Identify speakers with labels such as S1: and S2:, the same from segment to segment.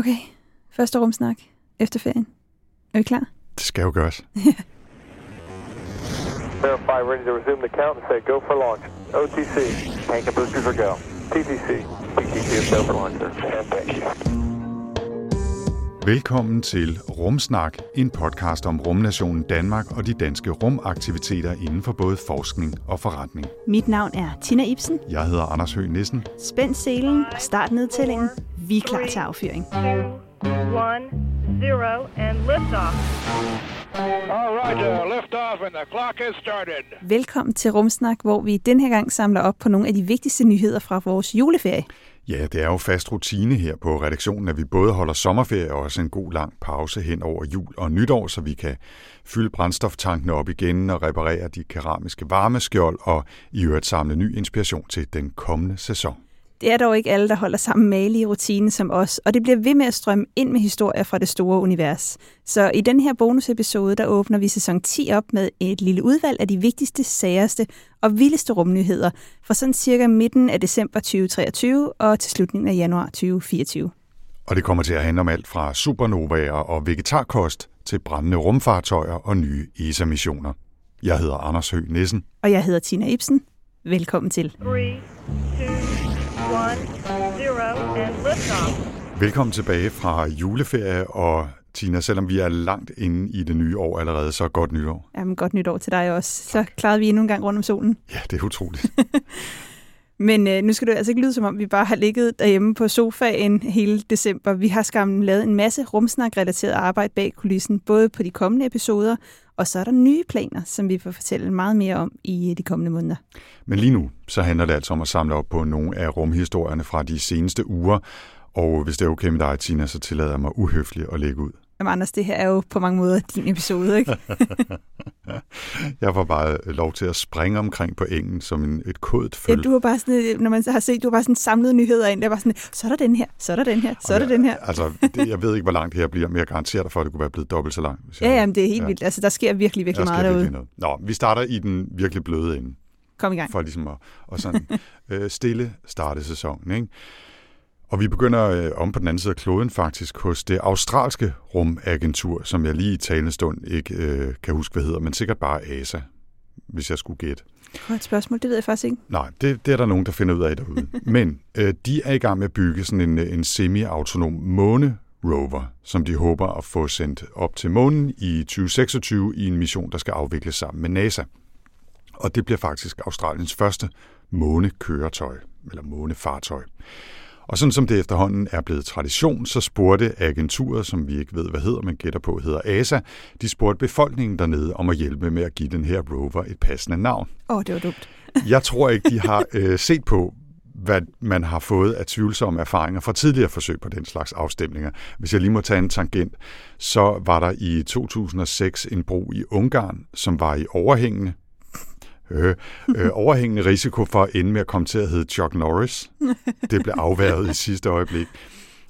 S1: Okay, første rumsnak efter ferien. Er vi klar?
S2: Det skal jo gøres.
S3: Verify, ready to resume the count and say go for launch. OTC, tank and boosters are go. TTC, TTC is go for launch, sir. And thank you.
S2: Velkommen til Rumsnak, en podcast om rumnationen Danmark og de danske rumaktiviteter inden for både forskning og forretning.
S1: Mit navn er Tina Ibsen.
S2: Jeg hedder Anders Høgh Nissen.
S1: Spænd selen og start nedtællingen. Vi er klar til affyring.
S4: one, zero, and liftoff.
S5: All right, uh, lift off and the clock has started.
S1: Velkommen til Rumsnak, hvor vi den her gang samler op på nogle af de vigtigste nyheder fra vores juleferie.
S2: Ja, det er jo fast rutine her på redaktionen, at vi både holder sommerferie og også en god lang pause hen over jul og nytår, så vi kan fylde brændstoftankene op igen og reparere de keramiske varmeskjold og i øvrigt samle ny inspiration til den kommende sæson.
S1: Det er dog ikke alle, der holder samme malige rutine som os, og det bliver ved med at strømme ind med historier fra det store univers. Så i den her bonusepisode, der åbner vi sæson 10 op med et lille udvalg af de vigtigste, særeste og vildeste rumnyheder fra sådan cirka midten af december 2023 og til slutningen af januar 2024.
S2: Og det kommer til at handle om alt fra supernovaer og vegetarkost til brændende rumfartøjer og nye ESA-missioner. Jeg hedder Anders Høgh Nissen.
S1: Og jeg hedder Tina Ibsen. Velkommen til.
S4: Three, and.
S2: Velkommen tilbage fra juleferie, og Tina, selvom vi er langt inde i det nye år allerede, så godt nytår.
S1: Jamen, godt nytår til dig også. Så klarede vi endnu en gang rundt om solen.
S2: Ja, det er utroligt.
S1: Men øh, nu skal det altså ikke lyde som om, vi bare har ligget derhjemme på sofaen hele december. Vi har skam lavet en masse rumsnak-relateret arbejde bag kulissen, både på de kommende episoder, og så er der nye planer, som vi får fortælle meget mere om i øh, de kommende måneder.
S2: Men lige nu, så handler det altså om at samle op på nogle af rumhistorierne fra de seneste uger, og hvis det er okay med dig, Tina, så tillader jeg mig uhøfligt at lægge ud.
S1: Jamen Anders, det her er jo på mange måder din episode, ikke?
S2: Jeg får bare lov til at springe omkring på engen som en, et kodet
S1: ja,
S2: føl.
S1: du har bare sådan, når man har set, du har bare sådan samlet nyheder ind, der var sådan, så er der den her, så er der den her, så er der den her.
S2: Altså, det, jeg ved ikke, hvor langt det her bliver, men jeg garanterer dig for, at det kunne være blevet dobbelt så langt. hvis
S1: Ja,
S2: jeg-
S1: jamen, det er helt
S2: Ja.
S1: vildt. Altså, der sker virkelig, virkelig
S2: Der
S1: meget
S2: sker
S1: derude.
S2: virkelig noget. Nå, vi starter i den virkelig bløde ende.
S1: Kom i gang.
S2: for ligesom at, at sådan, øh, stille starte sæsonen. Ikke? Og vi begynder øh, om på den anden side af kloden faktisk hos det australske rumagentur, som jeg lige i talende stund ikke øh, kan huske, hvad hedder, men sikkert bare ASA, hvis jeg skulle gætte.
S1: Godt spørgsmål, det ved jeg faktisk ikke.
S2: Nej, det, det er der nogen, der finder ud af derude. Men øh, de er i gang med at bygge sådan en, en semi-autonom måne rover, som de håber at få sendt op til månen i 2026 i en mission, der skal afvikles sammen med NASA. Og det bliver faktisk Australiens første månekøretøj, eller månefartøj. Og sådan som det efterhånden er blevet tradition, så spurgte agenturet, som vi ikke ved, hvad hedder, men gætter på, hedder ASA, de spurgte befolkningen dernede om at hjælpe med at give den her rover et passende navn.
S1: Åh, oh, det var dumt.
S2: Jeg tror ikke, de har øh, set på, hvad man har fået af tvivlsomme erfaringer fra tidligere forsøg på den slags afstemninger. Hvis jeg lige må tage en tangent, så var der i 2006 en bro i Ungarn, som var i overhængende øh, øh, overhængende risiko for at ende med at komme til at hedde Chuck Norris. Det blev afværget i sidste øjeblik.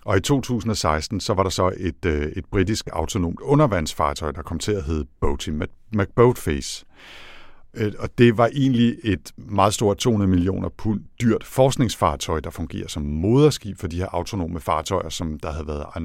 S2: Og i 2016, så var der så et, øh, et britisk autonomt undervandsfartøj, der kom til at hedde Boaty McBoatface. Mac- og det var egentlig et meget stort 200 millioner pund dyrt forskningsfartøj, der fungerer som moderskib for de her autonome fartøjer, som der havde været en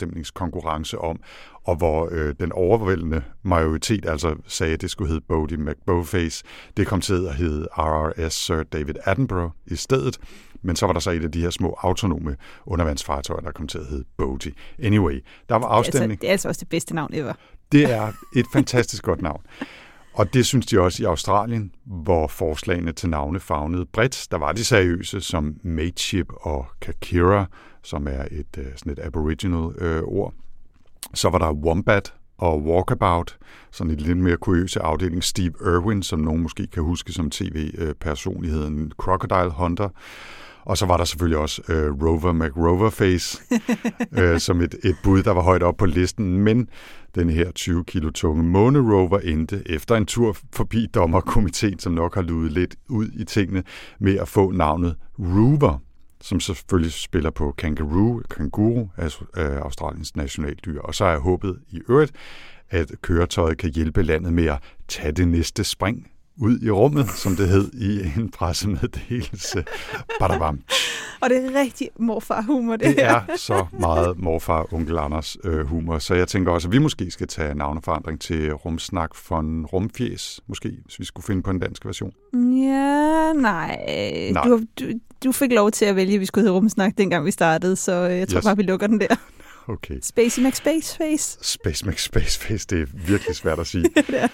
S2: navneafstemningskonkurrence om, og hvor øh, den overvældende majoritet altså sagde, at det skulle hedde Bodie McBoatface. Det kom til at hedde RRS Sir David Attenborough i stedet, men så var der så et af de her små autonome undervandsfartøjer, der kom til at hedde Bodie. Anyway, der var
S1: Altså,
S2: afstemning.
S1: det er altså også det bedste navn ever.
S2: Det er et fantastisk godt navn. Og det synes de også i Australien, hvor forslagene til navne fagnede bredt. Der var de seriøse som Mateship og Kakira, som er et, øh, sådan et aboriginal øh, ord. Så var der Wombat og Walkabout, sådan en lidt mere kuriøse afdeling. Steve Irwin, som nogen måske kan huske som tv-personligheden øh, Crocodile Hunter. Og så var der selvfølgelig også øh, Rover McRoverface, øh, som et, et bud, der var højt op på listen. Men den her 20 kilo tunge månerover endte efter en tur forbi dommerkomiteen, som nok har luet lidt ud i tingene, med at få navnet Rover, som selvfølgelig spiller på kangaroo, kanguru, altså øh, Australiens nationaldyr. Og så er håbet i øvrigt, at køretøjet kan hjælpe landet med at tage det næste spring ud i rummet, som det hed i en pressemeddelelse. Badabam.
S1: Og det er rigtig morfar-humor, det,
S2: Det er så meget morfar onkel Anders øh, humor, så jeg tænker også, at vi måske skal tage navneforandring til Rumsnak von Rumfjes, måske, hvis vi skulle finde på en dansk version.
S1: Ja, nej.
S2: Nej.
S1: Du, du, du fik lov til at vælge, at vi skulle hedde Rumsnak, dengang vi startede, så øh, jeg tror
S2: Yes.
S1: bare, vi lukker den der.
S2: Okay.
S1: Spacey McSpaceface.
S2: Space McSpaceface, det er virkelig svært at sige.
S1: det er.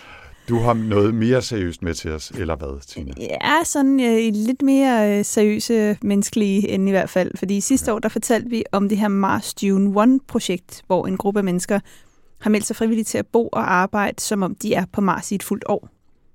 S2: Du har noget mere seriøst med til os, eller hvad, Tina?
S1: Ja, sådan øh, lidt mere øh, seriøse menneskelige end i hvert fald. Fordi sidste ja. år, der fortalte vi om det her Mars Dune 1-projekt, hvor en gruppe af mennesker har meldt sig frivilligt til at bo og arbejde, som om de er på Mars i et fuldt år.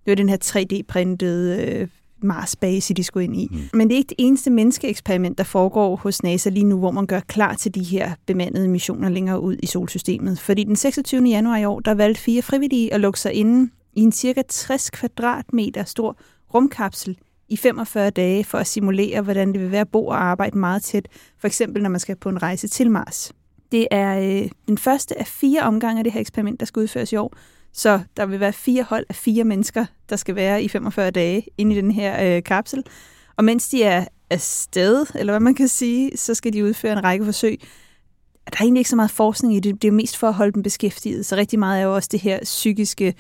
S1: Det var den her 3D-printede øh, Mars-base, de skulle ind i. Mm. Men det er ikke det eneste menneskeeksperiment, der foregår hos NASA lige nu, hvor man gør klar til de her bemandede missioner længere ud i solsystemet. Fordi den 26. januar i år, der valgte fire frivillige at lukke sig inde i en cirka 60 kvadratmeter stor rumkapsel i 45 dage for at simulere, hvordan det vil være at bo og arbejde meget tæt, for eksempel når man skal på en rejse til Mars. Det er øh, den første af fire omgange af det her eksperiment, der skal udføres i år, så der vil være fire hold af fire mennesker, der skal være i 45 dage inde i den her øh, kapsel. Og mens de er afsted, eller hvad man kan sige, så skal de udføre en række forsøg. Der er egentlig ikke så meget forskning i det. Det er mest for at holde dem beskæftiget. Så rigtig meget er jo også det her psykiske,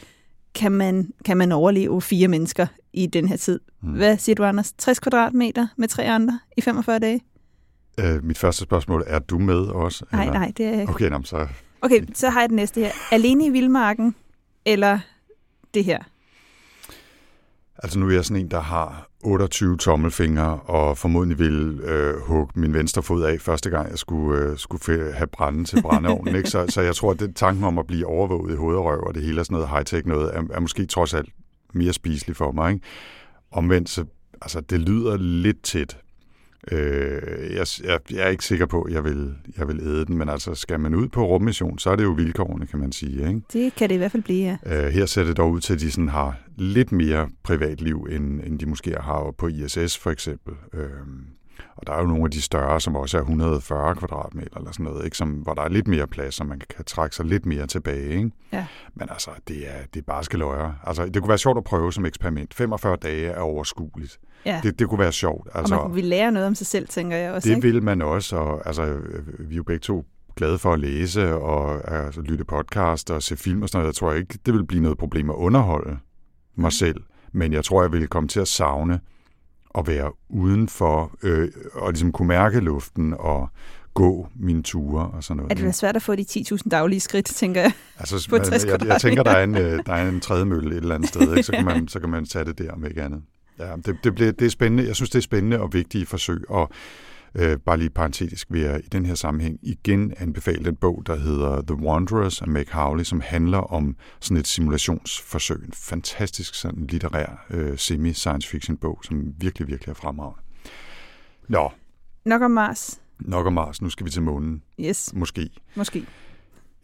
S1: kan man, kan man overleve fire mennesker i den her tid?
S2: Mm.
S1: Hvad siger du, Anders? 60 kvadratmeter med tre andre i 45 dage?
S2: Øh, mit første spørgsmål, er du med også?
S1: Nej,
S2: eller?
S1: nej, det er jeg ikke.
S2: Okay, nå, så
S1: Okay, så har jeg det næste her. Alene i vildmarken, eller det her?
S2: Altså nu er jeg sådan en, der har 28 tommelfingre, og formodentlig ville øh, hugge min venstre fod af første gang, jeg skulle, øh, skulle have brænde til brændeovnen. ikke? Så, så jeg tror, at det, tanken om at blive overvåget i hovedrøv og og det hele er sådan noget high-tech noget, er, er måske trods alt mere spiselig for mig. Ikke? Omvendt, så altså, det lyder lidt tæt. Øh, jeg, jeg, jeg er ikke sikker på, at jeg vil, jeg vil æde den, men altså skal man ud på rummission, så er det jo vilkårene, kan man sige. Ikke?
S1: Det kan det i hvert fald blive, ja.
S2: Øh, her ser det dog ud til, at de sådan har lidt mere privatliv, end, end de måske har på ISS for eksempel. Øh, og der er jo nogle af de større, som også er 140 kvadratmeter eller sådan noget, ikke? Som, hvor der er lidt mere plads, så man kan trække sig lidt mere tilbage. Ikke?
S1: Ja.
S2: Men altså, det er, det er bare skeløjer. Altså, det kunne være sjovt at prøve som eksperiment. 45 dage er overskueligt.
S1: ja.
S2: Det, det kunne være sjovt.
S1: Altså, og man vil lære noget om sig selv, tænker jeg også.
S2: Det
S1: ikke?
S2: vil man også, og altså, vi er jo begge to glade for at læse og altså, lytte podcast og se film og sådan noget. Jeg tror ikke, det vil blive noget problem at underholde mig selv, men jeg tror, jeg vil komme til at savne at være udenfor øh, og ligesom kunne mærke luften og gå mine ture og sådan noget.
S1: Er det da svært at få de 10.000 daglige skridt, tænker jeg?
S2: Altså,
S1: på
S2: man,
S1: 60
S2: jeg, jeg tænker, der er en, øh, der er en tredemølle et eller andet sted, ikke? Så, kan man, så kan man tage det der om ikke andet. Ja, det, det, bliver, det er spændende. Jeg synes, det er spændende og vigtige forsøg, og øh, bare lige parentetisk vil jeg i den her sammenhæng igen anbefale den bog, der hedder The Wanderers af Meg Howley, som handler om sådan et simulationsforsøg. En fantastisk sådan litterær øh, semi-science fiction bog, som virkelig, virkelig er fremragende. Nå,
S1: Nok om Mars.
S2: nok om Mars. Nu skal vi til månen.
S1: Yes,
S2: Måske.
S1: måske.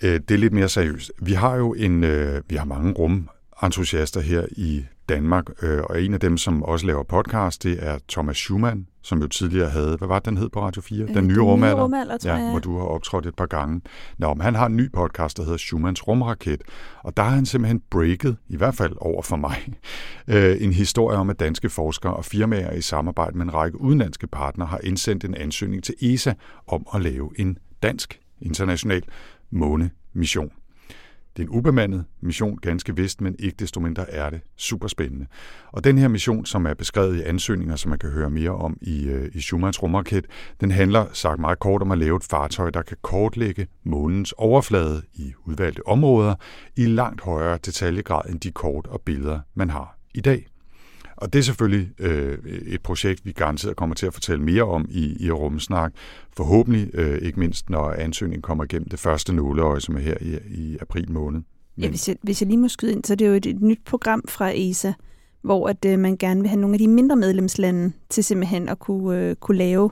S2: Øh, det er lidt mere seriøst. Vi har jo en, øh, vi har mange rumentusiaster her i Danmark, øh, og en af dem, som også laver podcast, det er Thomas Schumann, som jo tidligere havde, hvad var det, den hed på Radio 4? Den nye rumalder.
S1: rumalder, tror
S2: Ja,
S1: jeg.
S2: hvor du har optrådt et par gange. Nå, men han har en ny podcast, der hedder Schumanns Rumraket, og der har han simpelthen breaket, i hvert fald over for mig, øh, en historie om, at danske forskere og firmaer i samarbejde med en række udenlandske partnere har indsendt en ansøgning til ESA om at lave en dansk international månemission. Det er en ubemandet mission, ganske vist, men ikke desto mindre er det super spændende. Og den her mission, som er beskrevet i ansøgninger, som man kan høre mere om i, øh, i Schumanns rumraket, den handler sagt meget kort om at lave et fartøj, der kan kortlægge månens overflade i udvalgte områder i langt højere detaljegrad end de kort og billeder, man har i dag. Og det er selvfølgelig øh, et projekt, vi garanteret kommer til at fortælle mere om i, i Rumsnak. Forhåbentlig øh, ikke mindst, når ansøgningen kommer igennem det første nåleøje, som er her i, i april måned.
S1: Ja, hvis, jeg, hvis jeg lige må skyde ind, så er det jo et, et nyt program fra ESA, hvor at, øh, man gerne vil have nogle af de mindre medlemslande til simpelthen at kunne, øh, kunne lave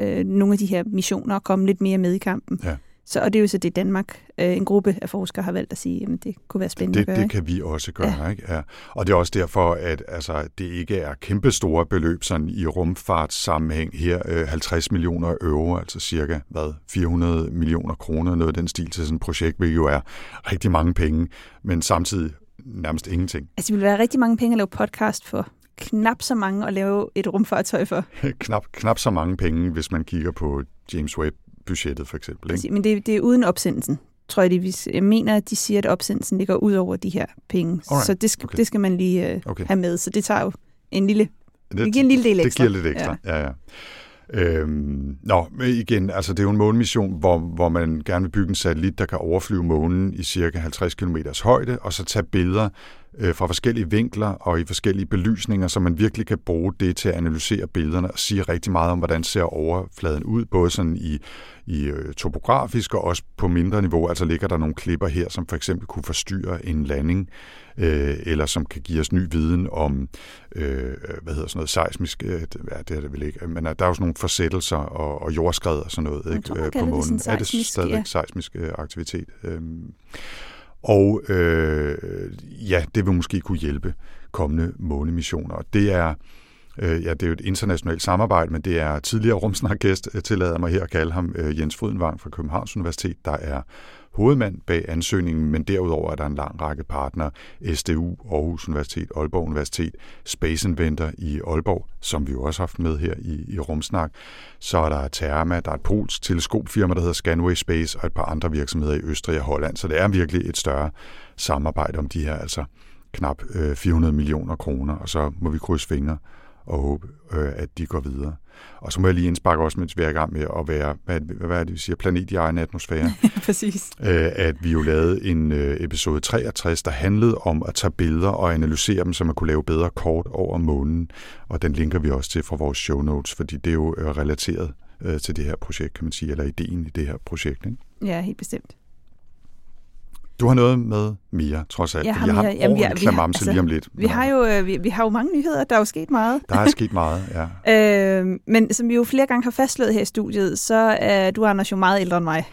S1: øh, nogle af de her missioner og komme lidt mere med i kampen.
S2: Ja.
S1: Så, og det er jo så det Danmark, øh, en gruppe af forskere har valgt at sige, at det kunne være spændende
S2: Det,
S1: at gøre.
S2: det
S1: ikke?
S2: kan vi også gøre, ja. ikke? Ja. Og det er også derfor, at altså, det ikke er kæmpe store beløb sådan i rumfartssammenhæng her. Øh, 50 millioner euro, altså cirka hvad, 400 millioner kroner, noget af den stil til sådan et projekt, hvilket jo er rigtig mange penge. Men samtidig nærmest ingenting.
S1: Altså, det ville være rigtig mange penge at lave podcast for. Knap så mange at lave et rumfartøj for.
S2: knap, knap så mange penge, hvis man kigger på James Webb-budgettet for eksempel. Ikke?
S1: Men det, det er uden opsendelsen, tror jeg. De, jeg mener, at de siger, at opsendelsen ligger ud over de her penge.
S2: Alright,
S1: Så det skal,
S2: okay.
S1: det skal man lige øh,
S2: Okay.
S1: have med. Så det tager jo en lille,
S2: Det,
S1: det giver en lille del
S2: Det
S1: ekstra.
S2: giver lidt ekstra, ja. ja, ja. Øhm, nå, men igen, altså det er jo en månemission, hvor, hvor man gerne vil bygge en satellit, der kan overflyve månen i cirka 50 km højde, og så tage billeder øh, fra forskellige vinkler og i forskellige belysninger, så man virkelig kan bruge det til at analysere billederne og sige rigtig meget om, hvordan ser overfladen ud, både sådan i, i øh, topografisk og også på mindre niveau. Altså ligger der nogle klipper her, som for eksempel kunne forstyrre en landing, øh, eller som kan give os ny viden om, øh, hvad hedder sådan noget, seismisk, øh, det- ja, det er det vel ikke, men øh, der er jo sådan nogle forsættelser og, og jordskred og sådan noget ikke,
S1: tror,
S2: øh, på månen. er det stadigvæk
S1: ja.
S2: seismisk øh, aktivitet? Øhm, og øh, ja, det vil måske kunne hjælpe kommende månemissioner. Det er, øh, ja, det er jo et internationalt samarbejde, men det er tidligere rumsnarkæst, øh, tillader mig her at kalde ham øh, Jens Frydenvang fra Københavns Universitet, der er hovedmand bag ansøgningen, men derudover er der en lang række partnere, SDU, Aarhus Universitet, Aalborg Universitet, Space Inventor i Aalborg, som vi jo også har haft med her i, i Rumsnak. Så er der Therma, der er et polsk teleskopfirma, der hedder Scanway Space, og et par andre virksomheder i Østrig og Holland. Så det er virkelig et større samarbejde om de her, altså knap øh, 400 millioner kroner, og så må vi krydse fingre og håbe, øh, at de går videre. Og så må jeg lige indsparke også, mens vi er i gang med at være, hvad, hvad er det, vi siger, planet i egen atmosfære,
S1: Præcis.
S2: øh, at vi jo lavede en øh, episode 63, der handlede om at tage billeder og analysere dem, så man kunne lave bedre kort over månen. Og den linker vi også til fra vores show notes, fordi det er jo øh, relateret øh, til det her projekt, kan man sige, eller ideen i det her projekt. Ikke?
S1: Ja, helt bestemt.
S2: Du har noget med mere, trods alt.
S1: Jeg har
S2: jeg har
S1: mere. Jamen, vi har-
S2: ordentlig
S1: vi har- altså,
S2: lige om lidt.
S1: Vi har jo, øh, vi, vi har jo mange nyheder, der er jo sket meget.
S2: Der er sket meget, ja.
S1: Øh, men som vi jo flere gange har fastslået her i studiet, så er du, Anders, jo meget ældre end mig.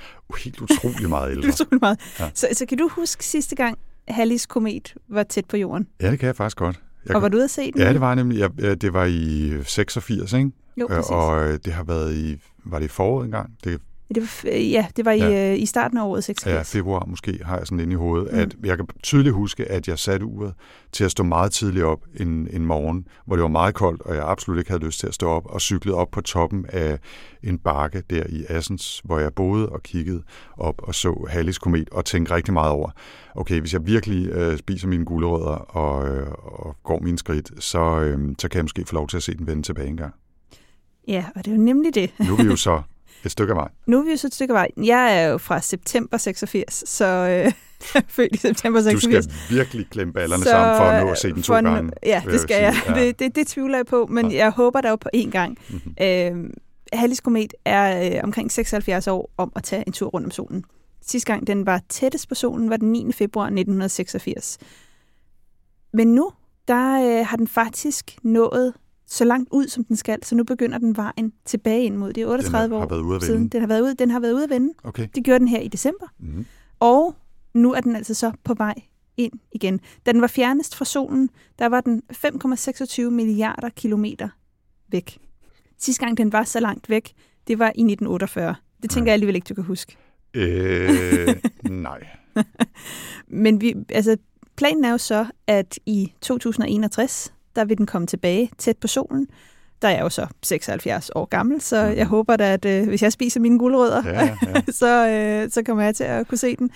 S2: Helt utrolig meget ældre.
S1: utrolig meget.
S2: Ja.
S1: Så, så kan du huske sidste gang, Hallis komet var tæt på jorden?
S2: Ja, det kan jeg faktisk godt. Jeg
S1: og var du ude at se den?
S2: Ja, det var nemlig. Ja, øh, det var i 86, ikke?
S1: Jo,
S2: Øh,
S1: præcis.
S2: Og øh, det har været i... Var det i foråret engang? Det
S1: Det var, ja, det var i,
S2: Ja.
S1: øh, i starten af året 86.
S2: Ja, februar måske har jeg sådan inde i hovedet,
S1: Mm.
S2: mm. at jeg kan tydeligt huske, at jeg satte uret til at stå meget tidligt op en, en morgen, hvor det var meget koldt, og jeg absolut ikke havde lyst til at stå op, og cyklede op på toppen af en bakke der i Assens, hvor jeg boede og kiggede op og så Hallis komet, og tænkte rigtig meget over, okay, hvis jeg virkelig øh, spiser mine gulerødder og, øh, og går mine skridt, så, øh, så kan jeg måske få lov til at se den vende tilbage en gang.
S1: Ja, og det er jo nemlig det.
S2: Nu er vi jo så et stykke af vej.
S1: Nu er vi jo så et stykke af vej. Jeg er jo fra september 86, så øh, født i september
S2: Du
S1: 86.
S2: skal virkelig klemme ballerne sammen for at nå at se den to gange.
S1: Ja, det skal jeg.
S2: Ja.
S1: Det, det, det tvivler jeg på, men
S2: Ja.
S1: jeg håber der jo på én gang.
S2: Mhm.
S1: Øh, Hallis komet er øh, omkring 76 år om at tage en tur rundt om solen. Sidste gang den var tættest på solen var den 9. februar 1986. Men nu, der øh, har den faktisk nået så langt ud, som den skal, så nu begynder den vejen tilbage ind mod. Det er 38
S2: Den har
S1: år
S2: været ude at
S1: siden. Den har været ude, den har været ude at vende.
S2: Okay.
S1: Det gjorde den her i december.
S2: Mm-hmm.
S1: Og nu er den altså så på vej ind igen. Da den var fjernest fra solen, der var den 5,26 milliarder kilometer væk. Sidste gang den var så langt væk, det var i 1948. Det tænker
S2: Ja.
S1: jeg alligevel ikke, du kan huske.
S2: Øh, nej.
S1: Men vi, altså, planen er jo så, at i 2061, der vil den komme tilbage tæt på solen. Der er jeg jo så 76 år gammel, så
S2: Mhm.
S1: jeg håber da, at øh, hvis jeg spiser mine guldrødder,
S2: Ja, ja.
S1: så, øh, så kommer jeg til at kunne se den.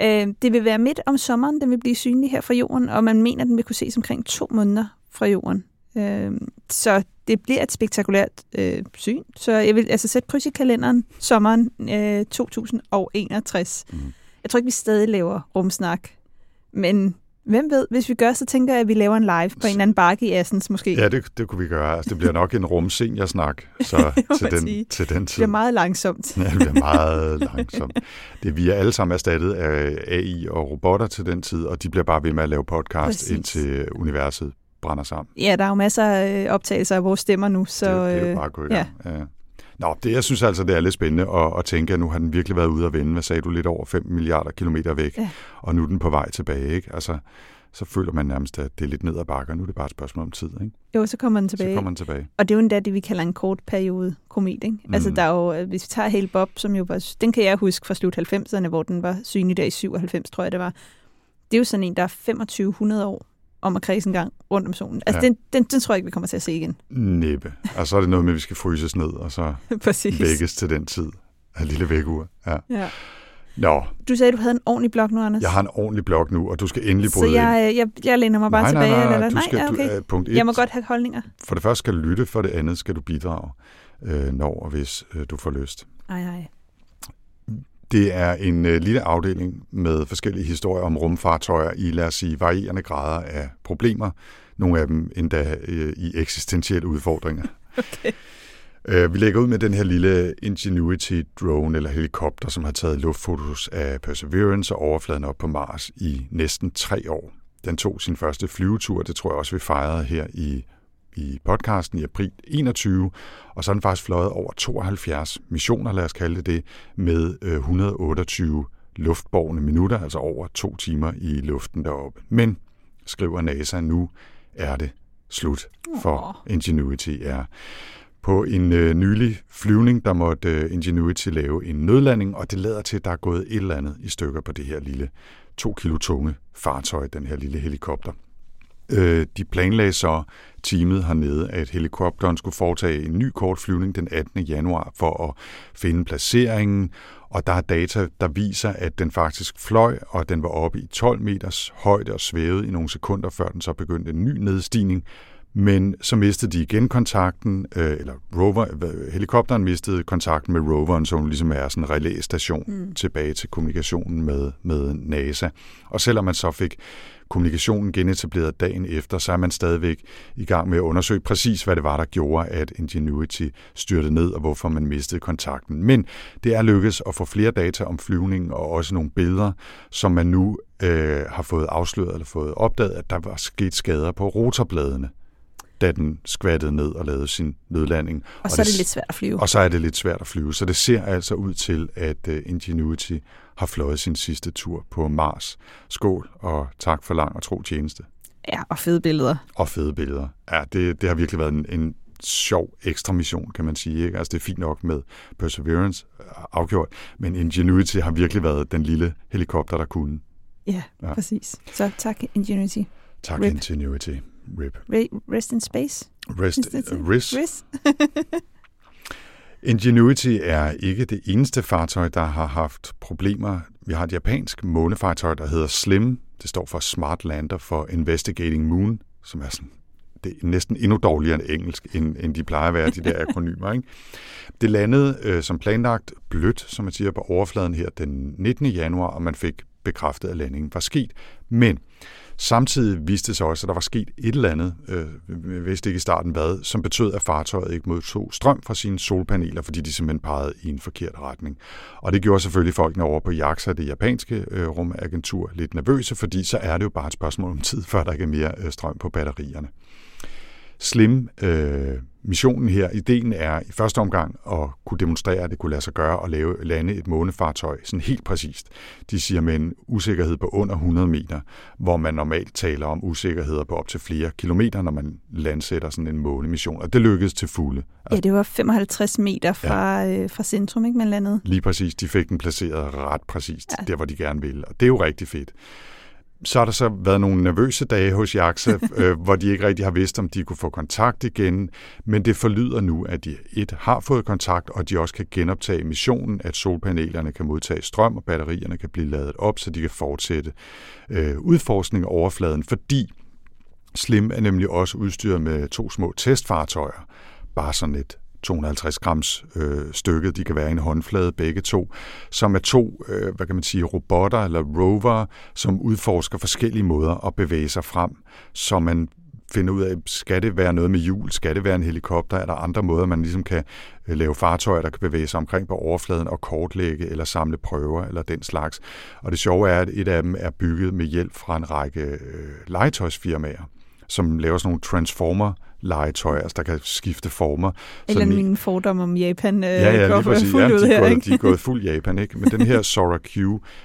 S1: Øh, det vil være midt om sommeren, den vil blive synlig her fra jorden, og man mener, at den vil kunne ses omkring to måneder fra jorden. Øh, så det bliver et spektakulært øh, syn. Så jeg vil altså sætte kryds i kalenderen sommeren øh, 2061.
S2: Mhm.
S1: Jeg tror ikke, vi stadig laver rumsnak, men hvem ved, hvis vi gør, så tænker jeg, at vi laver en live på en eller anden bakke i Assens måske.
S2: ja det, det kunne vi gøre. Altså, det bliver nok en rumseniorsnak så til,
S1: sige.
S2: den, til den
S1: Det
S2: tid.
S1: bliver meget langsomt.
S2: Ja, det bliver meget langsomt. Det, vi er alle sammen erstattet af AI og robotter til den tid, og de bliver bare ved med at lave podcast,
S1: Præcis.
S2: indtil universet brænder sammen.
S1: Ja, der er jo masser af optagelser af vores stemmer nu, så
S2: det, det er jo
S1: øh,
S2: bare i
S1: ja.
S2: Ja. Nå, det, jeg synes altså, det er lidt spændende at, at tænke, at nu har den virkelig været ude at vende. Hvad sagde du? Lidt over 5 milliarder kilometer væk.
S1: Ja.
S2: Og nu er den på vej tilbage. Ikke? Altså, så føler man nærmest, at det er lidt ned ad bakker. Nu er det bare et spørgsmål om tid. Ikke?
S1: jo, så kommer den
S2: Så
S1: tilbage.
S2: kommer den tilbage.
S1: Og det er jo endda det, vi kalder en kort periode komet. Ikke? Mm. Altså, der er jo, øh, hvis vi tager Hale Bob, som jo var, den kan jeg huske fra slut 90'erne, hvor den var synlig der i 97, tror jeg det var. det er jo sådan en, der er 2500 år om at kredse en gang rundt om solen. Altså,
S2: Ja.
S1: den, den, den tror jeg ikke, vi kommer til at se igen.
S2: Næppe. Og så er det noget med, at vi skal fryses ned, og så vækkes til den tid af lille vækkeur. Ja.
S1: Ja.
S2: Nå,
S1: Du sagde, du havde en ordentlig blog nu, Anders.
S2: jeg har en ordentlig blog nu, og du skal endelig
S1: Så
S2: bryde ind.
S1: jeg, jeg, jeg læner mig bare
S2: nej,
S1: tilbage.
S2: nej, nej,
S1: eller,
S2: du skal,
S1: nej, okay.
S2: du, uh, punkt 1,
S1: jeg må godt have holdninger.
S2: for det første skal du lytte, for det andet skal du bidrage, øh, når og hvis øh, du får lyst.
S1: Ej, ej.
S2: Det er en øh, lille afdeling med forskellige historier om rumfartøjer i, lad os sige, varierende grader af problemer. Nogle af dem endda øh, i eksistentielle udfordringer.
S1: Okay.
S2: Øh, vi lægger ud med den her lille Ingenuity drone eller helikopter, som har taget luftfotos af Perseverance og overfladen op på Mars i næsten tre år. Den tog sin første flyvetur, det tror jeg også, vi fejrede her i, i podcasten i april 21, og så er den faktisk fløjet over 72 missioner, lad os kalde det med øh, 128 luftborgne minutter, altså over to timer i luften deroppe. Men, skriver NASA, nu er det slut for Ingenuity. Ja. På en øh, nylig flyvning, der måtte øh, Ingenuity lave en nødlanding, og det lader til, at der er gået et eller andet i stykker på det her lille to kilo tunge fartøj, den her lille helikopter. Øh, de planlagde så teamet hernede, at helikopteren skulle foretage en ny kort flyvning den 18. januar for at finde placeringen, og der er data, der viser, at den faktisk fløj, og den var oppe i 12 meters højde og svævede i nogle sekunder, før den så begyndte en ny nedstigning. Men så mistede de igen kontakten, øh, eller rover, helikopteren mistede kontakten med roveren, som ligesom er sådan en relæstation mm. tilbage til kommunikationen med, med NASA. Og selvom man så fik kommunikationen genetableret dagen efter, så er man stadigvæk i gang med at undersøge præcis, hvad det var, der gjorde, at Ingenuity styrte ned, og hvorfor man mistede kontakten. Men det er lykkedes at få flere data om flyvningen, og også nogle billeder, som man nu øh, har fået afsløret eller fået opdaget, at der var sket skader på rotorbladene da den skvattede ned og lavede sin nødlanding.
S1: Og så er det lidt svært at flyve.
S2: Og så er det lidt svært at flyve. Så det ser altså ud til, at uh, Ingenuity har fløjet sin sidste tur på Mars. Skål, og tak for lang og tro tjeneste.
S1: Ja, og fede billeder.
S2: Og fede billeder. Ja, det, det har virkelig været en, en sjov ekstra mission, kan man sige. Ikke? Altså, det er fint nok med Perseverance øh, afgjort, men Ingenuity har virkelig været den lille helikopter, der kunne.
S1: Ja,
S2: Ja.
S1: præcis. Så tak, Ingenuity.
S2: Tak,
S1: Rip.
S2: Ingenuity. RIP.
S1: Re- rest in space.
S2: Rest, RIS.
S1: Rest.
S2: Ingenuity er ikke det eneste fartøj, der har haft problemer. Vi har et japansk månefartøj, der hedder SLIM. Det står for Smart Lander for Investigating Moon, som er sådan det er næsten endnu dårligere end engelsk, end, end de plejer at være, de der akronymer. Ikke? Det landede øh, som planlagt blødt, som man siger, på overfladen her den 19. januar, og man fik bekræftet, at landingen var sket. Men samtidig viste det sig også, at der var sket et eller andet, øh, vi vidste ikke i starten hvad, som betød, at fartøjet ikke modtog strøm fra sine solpaneler, fordi de simpelthen pegede i en forkert retning. Og det gjorde selvfølgelig folkene over på JAXA, det japanske øh, rumagentur, lidt nervøse, fordi så er det jo bare et spørgsmål om tid, før der ikke er mere øh, strøm på batterierne. Slim øh, missionen her, ideen er i første omgang at kunne demonstrere, at det kunne lade sig gøre at lave, lande et månefartøj sådan helt præcist. De siger med en usikkerhed på under 100 meter, hvor man normalt taler om usikkerheder på op til flere kilometer, når man landsætter sådan en månemission. Og det lykkedes til fulde.
S1: Ja, det var 55 meter fra, ja. øh, fra centrum, ikke, man landede.
S2: Lige præcis, de fik den placeret ret præcist, ja. Der hvor de gerne ville. Og det er jo rigtig fedt. Så har der så været nogle nervøse dage hos JAXA, øh, hvor de ikke rigtig har vidst, om de kunne få kontakt igen. Men det forlyder nu, at de et har fået kontakt, og de også kan genoptage missionen, at solpanelerne kan modtage strøm, og batterierne kan blive ladet op, så de kan fortsætte øh, udforskning af overfladen, fordi Slim er nemlig også udstyret med to små testfartøjer. Bare sådan et 250 grams øh, stykket, de kan være i en håndflade begge to, som er to, øh, hvad kan man sige, robotter eller rover, som udforsker forskellige måder at bevæge sig frem, så man finder ud af, skal det være noget med hjul, skal det være en helikopter, er der andre måder, man ligesom kan øh, lave fartøjer, der kan bevæge sig omkring på overfladen og kortlægge eller samle prøver eller den slags. Og det sjove er, at et af dem er bygget med hjælp fra en række øh, legetøjsfirmaer, som laver sådan nogle transformer legetøj, altså der kan skifte former.
S1: Eller
S2: Sådan
S1: mine fordomme om Japan øh,
S2: Ja, ja,
S1: går
S2: præcis.
S1: fuldt
S2: Ja,
S1: ud
S2: de, er
S1: her,
S2: gået,
S1: ikke?
S2: de er gået fuld Japan, ikke? Men den her Sora Q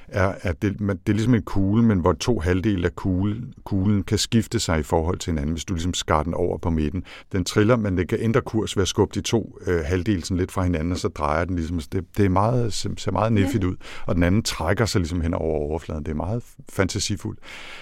S2: er, er, det, man, det er ligesom en kugle, men hvor to halvdele af kugle, kuglen kan skifte sig i forhold til hinanden, hvis du ligesom skar den over på midten. Den triller, men den kan ændre kurs ved at skubbe de to øh, halvdele lidt fra hinanden, og så drejer den ligesom. Det, det er meget, ser meget niffigt ud, og den anden trækker sig ligesom hen over overfladen. Det er meget fantasifuldt.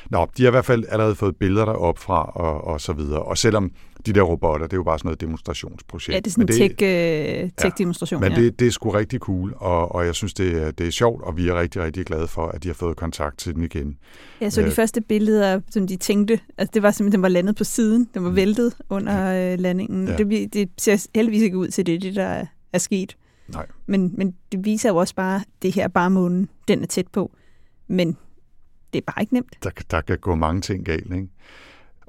S2: Nå, de har i hvert fald allerede fået billeder derop fra, og, og så videre. Og selvom de der robotter, det er jo bare sådan noget demonstrationsprojekt.
S1: Ja, det er sådan en tech, øh, tech-demonstration.
S2: men
S1: ja.
S2: det, det er sgu rigtig cool, og, og jeg synes, det er, det er sjovt, og vi er rigtig, rigtig glade for, at de har fået kontakt til den igen.
S1: Jeg så de
S2: Øh.
S1: første billeder, som de tænkte, altså det var simpelthen, den var landet på siden, den var
S2: Mm.
S1: væltet under øh, landingen.
S2: Ja.
S1: Det, det ser heldigvis ikke ud til det, det der er, sket.
S2: Nej.
S1: Men, men det viser jo også bare, det her er bare månen, den er tæt på. Men det er bare ikke nemt.
S2: Der, der kan gå mange ting galt, ikke?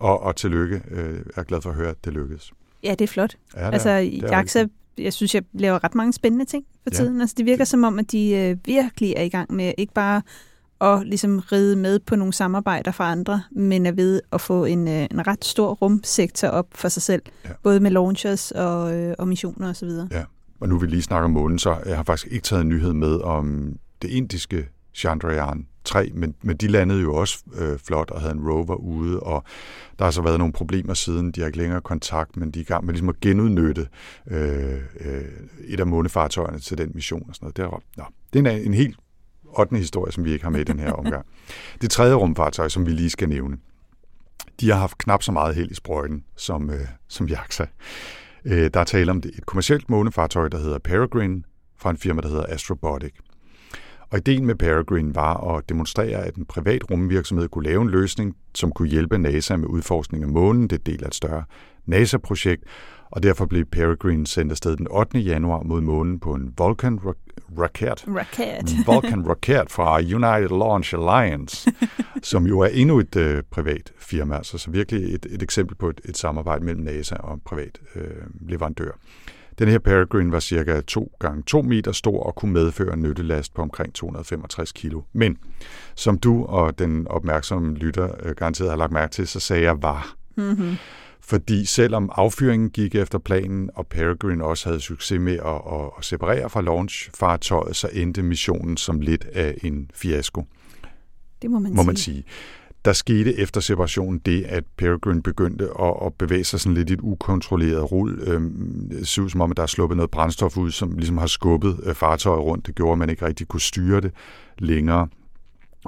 S2: Og, og tillykke. Øh, jeg er glad for at høre, at det lykkedes.
S1: Ja, det er flot.
S2: Ja, det er-
S1: altså,
S2: det er
S1: JAXA, jeg synes, jeg laver ret mange spændende ting for
S2: Ja.
S1: tiden. Altså, det virker som om, at de øh, virkelig er i gang med ikke bare at ligesom ride med på nogle samarbejder fra andre, men er ved at få en, øh, en ret stor rumsektor op for sig selv.
S2: Ja.
S1: Både med launchers og, øh, og missioner osv.
S2: Ja. Og nu vil vi lige snakke om månen, så jeg har faktisk ikke taget en nyhed med om det indiske Chandrayaan 3, men, men de landede jo også øh, flot og havde en rover ude, og der har så været nogle problemer siden. De har ikke længere kontakt, men de er i gang med ligesom at genudnytte øh, øh, et af månefartøjerne til den mission og sådan noget. Det er, nå, det er en, en helt 8. historie, som vi ikke har med i den her omgang. Det tredje rumfartøj, som vi lige skal nævne, de har haft knap så meget held i sprøjten som, øh, som JAXA. Øh, der er tale om det- et kommercielt månefartøj, der hedder Peregrine, fra en firma, der hedder Astrobotic. Og ideen med Peregrine var at demonstrere, at en privat rumvirksomhed kunne lave en løsning, som kunne hjælpe NASA med udforskning af månen. Det del af et større NASA-projekt, og derfor blev Peregrine sendt afsted den 8. januar mod månen på en Vulcan ra- raket.
S1: Raket.
S2: En Vulcan Rocket fra United Launch Alliance, som jo er endnu et øh, privat firma, altså så virkelig et, et eksempel på et, et samarbejde mellem NASA og en privat øh, leverandør. Den her Peregrine var cirka 2 gange 2 meter stor og kunne medføre en nyttelast på omkring 265 kilo. Men som du og den opmærksomme lytter øh, garanteret har lagt mærke til, så sagde jeg var.
S1: Mm-hmm.
S2: Fordi selvom affyringen gik efter planen, og Peregrine også havde succes med at, at, at separere fra launchfartøjet, så endte missionen som lidt af en fiasko,
S1: Det må man
S2: må
S1: sige.
S2: man sige. Der skete efter separationen det, at Peregrine begyndte at, at bevæge sig sådan lidt i et ukontrolleret rul. Øhm, det ser ud som om, at der er sluppet noget brændstof ud, som ligesom har skubbet øh, fartøjet rundt. Det gjorde, at man ikke rigtig kunne styre det længere.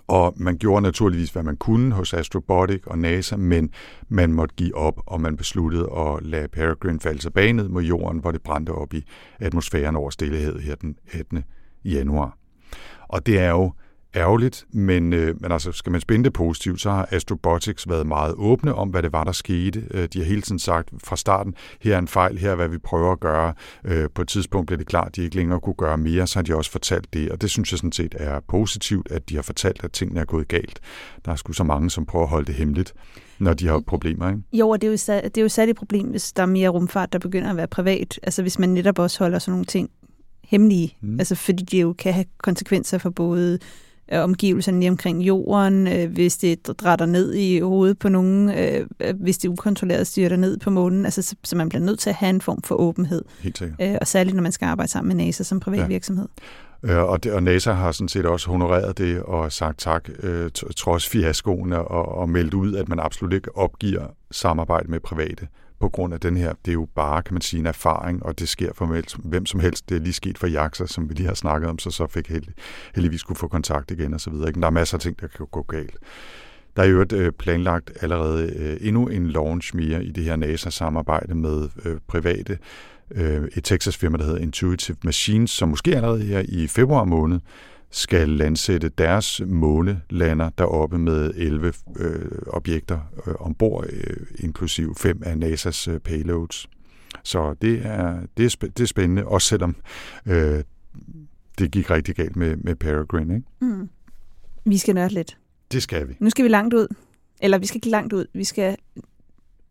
S2: Og man gjorde naturligvis, hvad man kunne hos Astrobotic og NASA, men man måtte give op, og man besluttede at lade Peregrine falde tilbage ned mod jorden, hvor det brændte op i atmosfæren over stillehed her den 18. januar. Og det er jo ærgerligt, men, øh, men altså, skal man spænde det positivt, så har Astrobotics været meget åbne om, hvad det var, der skete. Øh, de har hele tiden sagt fra starten, her er en fejl, her er, hvad vi prøver at gøre. Øh, på et tidspunkt blev det klart, at de ikke længere kunne gøre mere, så har de også fortalt det, og det synes jeg sådan set er positivt, at de har fortalt, at tingene er gået galt. Der er sgu så mange, som prøver at holde det hemmeligt, når de har problemer, ikke?
S1: Jo, og det er jo, sa- det er jo særligt et problem, hvis der er mere rumfart, der begynder at være privat. Altså hvis man netop også holder sådan nogle ting hemmelige.
S2: Mm.
S1: Mm. Altså fordi det jo kan have konsekvenser for både øh, omgivelserne lige omkring jorden, øh, hvis det drætter ned i hovedet på nogen, øh, hvis det ukontrolleret styrter ned på månen. Altså så, så man bliver nødt til at have en form for åbenhed.
S2: Helt sikkert.
S1: Øh, og særligt når man skal arbejde sammen med NASA som privat Ja. virksomhed.
S2: Og, det, og NASA har sådan set også honoreret det og sagt tak, øh, trods fiaskoen, og, og meldt ud, at man absolut ikke opgiver samarbejde med private på grund af den her. Det er jo bare, kan man sige, en erfaring, og det sker for hvem- hvem som helst. Det er lige sket for Jaxa, som vi lige har snakket om, så så fik held, heldigvis kunne få kontakt igen og så videre. ikke? Men Der er masser af ting, der kan gå galt. Der er jo et øh, planlagt allerede øh, endnu en launch mere i det her NASA-samarbejde med øh, private et Texas-firma, der hedder Intuitive Machines, som måske allerede her i februar måned skal landsætte deres månelander deroppe med 11 øh, objekter øh, ombord, øh, inklusiv fem af NASA's øh, payloads. Så det er, det er, det er spændende, også selvom øh, det gik rigtig galt med, med Peregrine. Ikke?
S1: Mm. Vi skal nørde lidt.
S2: Det skal vi.
S1: Nu skal vi langt ud. Eller vi skal ikke langt ud. Vi skal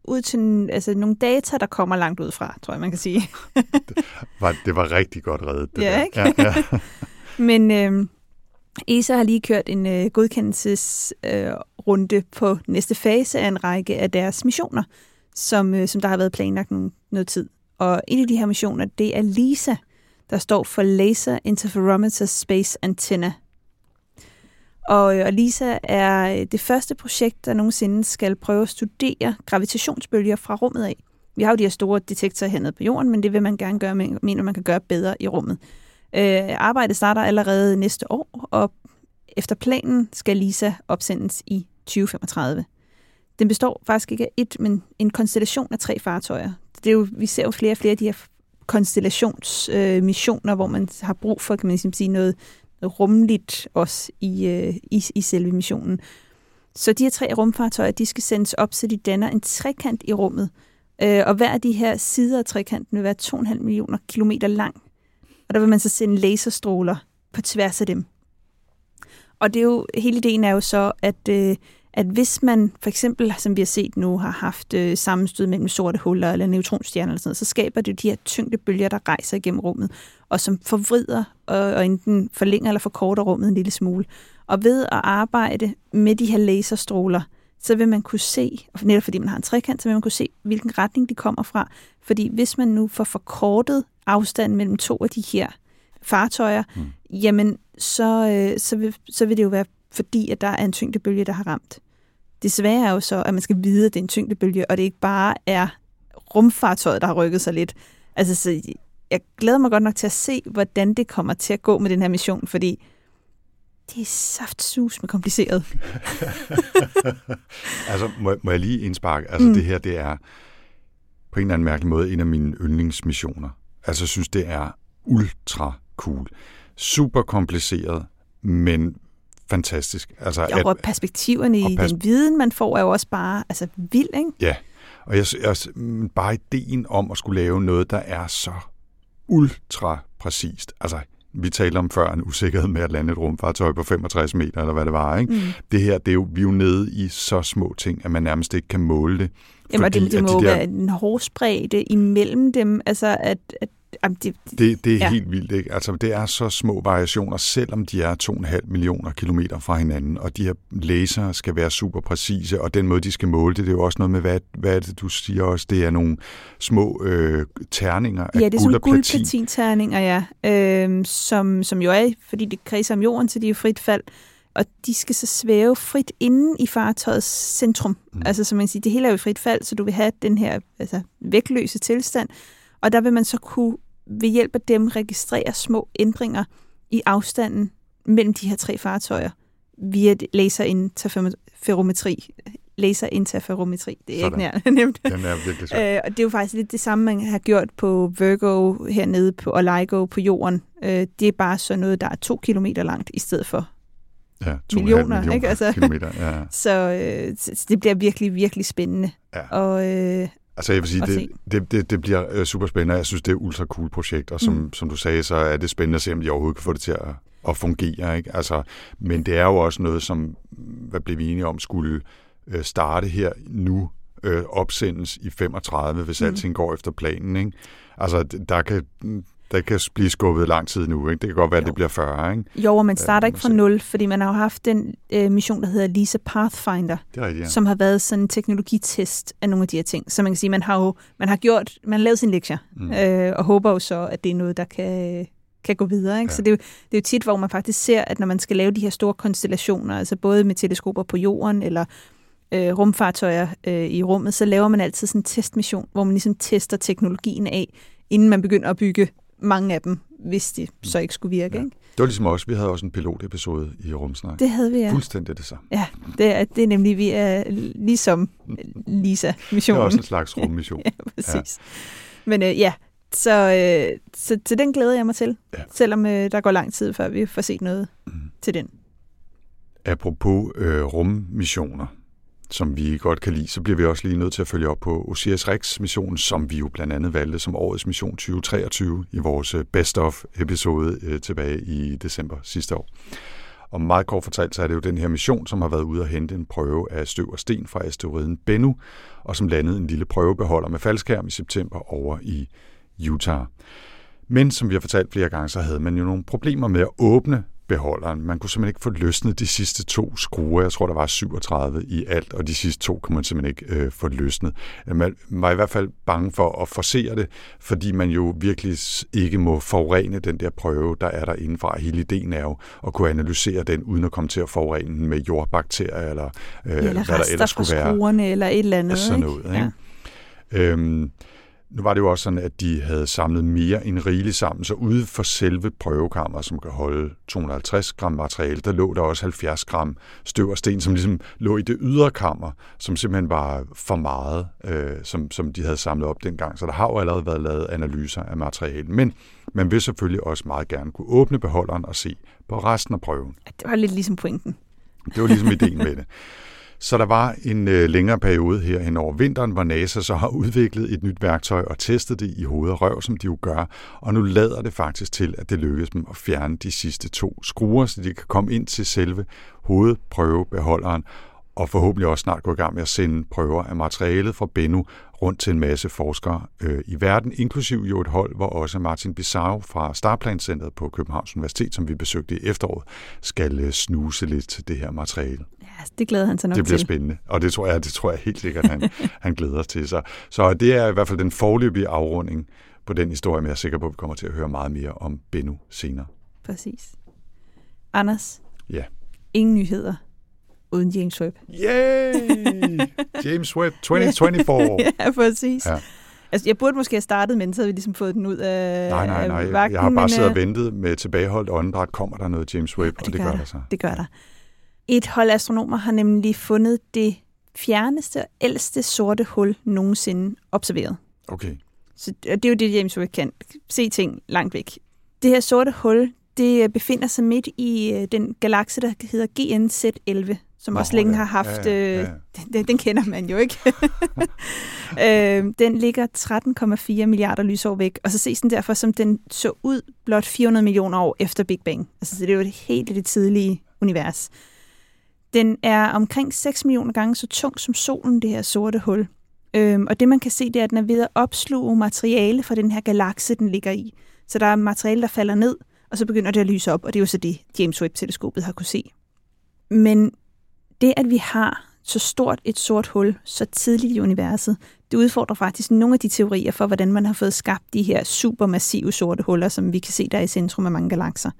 S1: ud til altså, nogle data, der kommer langt ud fra, tror jeg, man kan sige.
S2: Var, det var rigtig godt reddet. Det
S1: Ja,
S2: der.
S1: ikke?
S2: Ja, ja.
S1: Men øh, ESA har lige kørt en øh, godkendelsesrunde øh, på næste fase af en række af deres missioner, som, øh, som der har været planlagt nogen, noget tid. Og en af de her missioner, det er LISA, der står for Laser Interferometer Space Antenna. Og, øh, og LISA er øh, det første projekt, der nogensinde skal prøve at studere gravitationsbølger fra rummet af. Vi har jo de her store detektorer hernede på jorden, men det vil man gerne gøre, mener man kan gøre bedre i rummet. Øh, arbejdet starter allerede næste år, og efter planen skal LISA opsendes i 2035. Den består faktisk ikke af et, men en konstellation af tre fartøjer. Det er jo, vi ser jo flere og flere af de her konstellationsmissioner, øh, hvor man har brug for, kan man ligesom sige, noget, noget rumligt også i, øh, i, i selve missionen. Så de her tre rumfartøjer, de skal sendes op, så de danner en trekant i rummet. Øh, og hver af de her sider af trekanten vil være 2,5 millioner kilometer lang. Og der vil man så sende laserstråler på tværs af dem. Og det er jo, hele ideen er jo så, at, øh, at hvis man for eksempel, som vi har set nu, har haft øh, sammenstød mellem sorte huller eller neutronstjerner eller sådan noget, så skaber det de her tyngdebølger, der rejser igennem rummet, og som forvrider og, og enten forlænger eller forkorter rummet en lille smule. Og ved at arbejde med de her laserstråler, så vil man kunne se, og netop fordi man har en trekant, så vil man kunne se, hvilken retning de kommer fra. Fordi hvis man nu får forkortet afstanden mellem to af de her fartøjer, mm. jamen så, øh, så, vil, så vil det jo være fordi, at der er en tyngdebølge, der har ramt. Det svære er jo så, at man skal vide, at det er en tyngdebølge, og det ikke bare er rumfartøjet, der har rykket sig lidt. Altså, så jeg glæder mig godt nok til at se, hvordan det kommer til at gå med den her mission, fordi det er saftsus med kompliceret.
S2: altså, må, må jeg lige indsparke? Altså, mm. det her, det er på en eller anden mærkelig måde en af mine yndlingsmissioner. Altså, synes, det er ultra cool. Super kompliceret, men fantastisk. Altså,
S1: ja, og at, perspektiverne og i pers- den viden, man får, er jo også bare altså, vild, ikke?
S2: Ja, og jeg, jeg, bare ideen om at skulle lave noget, der er så ultra præcist. Altså, vi talte om før en usikkerhed med at lande et rumfartøj på 65 meter, eller hvad det var. Ikke? Mm. Det her, det er jo, vi er jo nede i så små ting, at man nærmest ikke kan måle det.
S1: Jamen, fordi, det, det må de der... være en hårspredde imellem dem, altså at, at
S2: Jamen, det, det, det er ja. helt vildt, ikke? Altså, det er så små variationer, selvom de er 2,5 millioner kilometer fra hinanden, og de her laser skal være super præcise, og den måde, de skal måle det, det er jo også noget med, hvad, hvad det, du siger også, det er nogle små øh, terninger af
S1: Ja, det er sådan guldplatin-terninger, ja, øh, som, som jo er, fordi det kredser om jorden, så de er frit fald, og de skal så svæve frit inden i fartøjets centrum. Mm. Altså, som man siger, det hele er jo frit fald, så du vil have den her altså, vægtløse tilstand, og der vil man så kunne ved hjælp af dem registrere små ændringer i afstanden mellem de her tre fartøjer via laserinterferometri. Laserinterferometri, det er Sådan. ikke nær nemt.
S2: Den er virkelig svært.
S1: Øh, og det er jo faktisk lidt det samme, man har gjort på Virgo hernede på, og LIGO på jorden. Øh, det er bare så noget, der er to kilometer langt, i stedet for
S2: ja,
S1: millioner. millioner
S2: ikke? Altså, kilometer, ja.
S1: så, øh, så det bliver virkelig, virkelig spændende. Ja. Og, øh,
S2: Altså jeg vil sige, det, det, det, det bliver øh, super spændende. Jeg synes, det er et ultra cool projekt, og som, mm. som du sagde, så er det spændende at se, om de overhovedet kan få det til at, at fungere. Ikke? Altså, men det er jo også noget, som, hvad blev vi enige om, skulle øh, starte her nu, øh, opsendes i 35, hvis mm. alting går efter planen. Ikke? Altså, der kan, det kan blive skubbet lang tid nu. Ikke? Det kan godt være, jo. at det bliver 40. Ikke?
S1: Jo, og man starter ikke fra nul, fordi man har jo haft den øh, mission, der hedder Lisa Pathfinder,
S2: det er rigtigt, ja.
S1: som har været sådan en teknologitest af nogle af de her ting. Så man kan sige, man har jo man har gjort, man har lavet sin lektier, mm. øh, og håber jo så, at det er noget, der kan, kan gå videre. Ikke? Ja. Så det er, jo, det er jo tit, hvor man faktisk ser, at når man skal lave de her store konstellationer, altså både med teleskoper på jorden, eller øh, rumfartøjer øh, i rummet, så laver man altid sådan en testmission, hvor man ligesom tester teknologien af, inden man begynder at bygge mange af dem, hvis de så ikke skulle virke. Ja. Ikke?
S2: Det var ligesom os. Vi havde også en pilotepisode i Rumsnak.
S1: Det havde vi, ja.
S2: Fuldstændig det samme.
S1: Ja, det er, det er nemlig, vi er ligesom Lisa-missionen.
S2: Det er også en slags rummission.
S1: ja, præcis. Ja. Men øh, ja, så, øh, så til den glæder jeg mig til, ja. selvom øh, der går lang tid, før vi får set noget mm. til den.
S2: Apropos øh, rummissioner, som vi godt kan lide, så bliver vi også lige nødt til at følge op på Osiris Rex-missionen, som vi jo blandt andet valgte som årets mission 2023 i vores øh, Best of-episode øh, tilbage i december sidste år. Og meget kort fortalt, så er det jo den her mission, som har været ude at hente en prøve af støv og sten fra asteroiden Bennu, og som landede en lille prøvebeholder med faldskærm i september over i Utah. Men som vi har fortalt flere gange, så havde man jo nogle problemer med at åbne beholderen. Man kunne simpelthen ikke få løsnet de sidste to skruer. Jeg tror, der var 37 i alt, og de sidste to kunne man simpelthen ikke øh, få løsnet. Man var i hvert fald bange for at forsere det, fordi man jo virkelig ikke må forurene den der prøve, der er der indenfra. Hele ideen er jo at kunne analysere den, uden at komme til at forurene den med jordbakterier, eller, øh,
S1: eller
S2: hvad der ellers skulle være.
S1: skruerne, eller et eller andet.
S2: Sådan noget, ikke? Ja. Øhm, nu var det jo også sådan, at de havde samlet mere end rigeligt sammen, så ude for selve prøvekammeret, som kan holde 250 gram materiale, der lå der også 70 gram støv og sten, som ligesom lå i det ydre kammer, som simpelthen var for meget, øh, som, som de havde samlet op dengang. Så der har jo allerede været lavet analyser af materiale. Men man vil selvfølgelig også meget gerne kunne åbne beholderen og se på resten af prøven.
S1: Det var lidt ligesom pointen.
S2: Det var ligesom ideen med det. Så der var en øh, længere periode her hen over vinteren, hvor NASA så har udviklet et nyt værktøj og testet det i hoved og røv, som de jo gør. Og nu lader det faktisk til, at det lykkes dem at fjerne de sidste to skruer, så de kan komme ind til selve hovedprøvebeholderen og forhåbentlig også snart gå i gang med at sende prøver af materialet fra Bennu rundt til en masse forskere øh, i verden, inklusiv jo et hold, hvor også Martin Bissau fra Starplan-centret på Københavns Universitet, som vi besøgte i efteråret, skal øh, snuse lidt til det her materiale.
S1: Ja, det glæder han sig nok
S2: Det bliver
S1: til.
S2: spændende, og det tror jeg, det tror jeg helt sikkert, han, han glæder til sig. Så det er i hvert fald den forløbige afrunding på den historie, men jeg er sikker på, at vi kommer til at høre meget mere om Bennu senere.
S1: Præcis. Anders?
S2: Ja.
S1: Ingen nyheder uden James Webb.
S2: Yay! James Webb 2024.
S1: ja, præcis.
S2: Ja.
S1: Altså, jeg burde måske have startet, men så havde vi ligesom fået den ud af
S2: Nej, nej, nej.
S1: vagten,
S2: Jeg har bare
S1: men,
S2: siddet og
S1: øh,
S2: ventet med tilbageholdt åndedræt. Kommer der noget James Webb?
S1: og
S2: Og det gør der så.
S1: Det gør der. Et hold astronomer har nemlig fundet det fjerneste og ældste sorte hul nogensinde observeret.
S2: Okay.
S1: Så det er jo det, James Webb kan. Se ting langt væk. Det her sorte hul, det befinder sig midt i øh, den galakse, der hedder GNZ11, som
S2: Nå,
S1: også længe
S2: ja.
S1: har haft...
S2: Ja, ja, ja.
S1: øh, Den, den kender man jo ikke. øh, den ligger 13,4 milliarder lysår væk, og så ses den derfor, som den så ud blot 400 millioner år efter Big Bang. Altså, så det er jo et helt det tidlige univers. Den er omkring 6 millioner gange så tung som solen, det her sorte hul. Øhm, og det man kan se, det er, at den er ved at opsluge materiale fra den her galakse, den ligger i. Så der er materiale, der falder ned, og så begynder det at lyse op, og det er jo så det, James Webb-teleskopet har kunne se. Men det, at vi har så stort et sort hul så tidligt i universet, det udfordrer faktisk nogle af de teorier for, hvordan man har fået skabt de her supermassive sorte huller, som vi kan se der i centrum af mange galakser.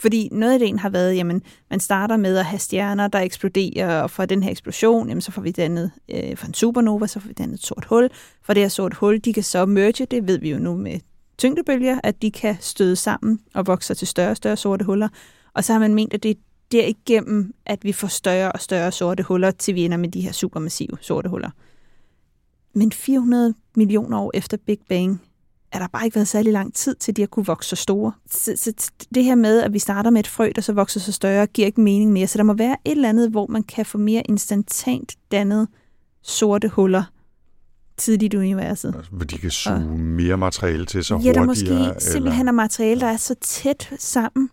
S1: Fordi noget af det har været, jamen, man starter med at have stjerner, der eksploderer, og fra den her eksplosion, jamen, så får vi dannet, øh, fra en supernova, så får vi dannet et sort hul. For det her sort hul, de kan så merge, det ved vi jo nu med tyngdebølger, at de kan støde sammen og vokse til større og større sorte huller. Og så har man ment, at det er derigennem, at vi får større og større sorte huller, til vi ender med de her supermassive sorte huller. Men 400 millioner år efter Big Bang, er der bare ikke været særlig lang tid til, de har kunne vokse så store. Så, så det her med, at vi starter med et frø, der så vokser så større, giver ikke mening mere. Så der må være et eller andet, hvor man kan få mere instantant dannet sorte huller tidligt i universet.
S2: Altså, hvor de kan suge mere materiale til så
S1: ja,
S2: hurtigere.
S1: der måske
S2: eller...
S1: simpelthen er materiale, der er så tæt sammen,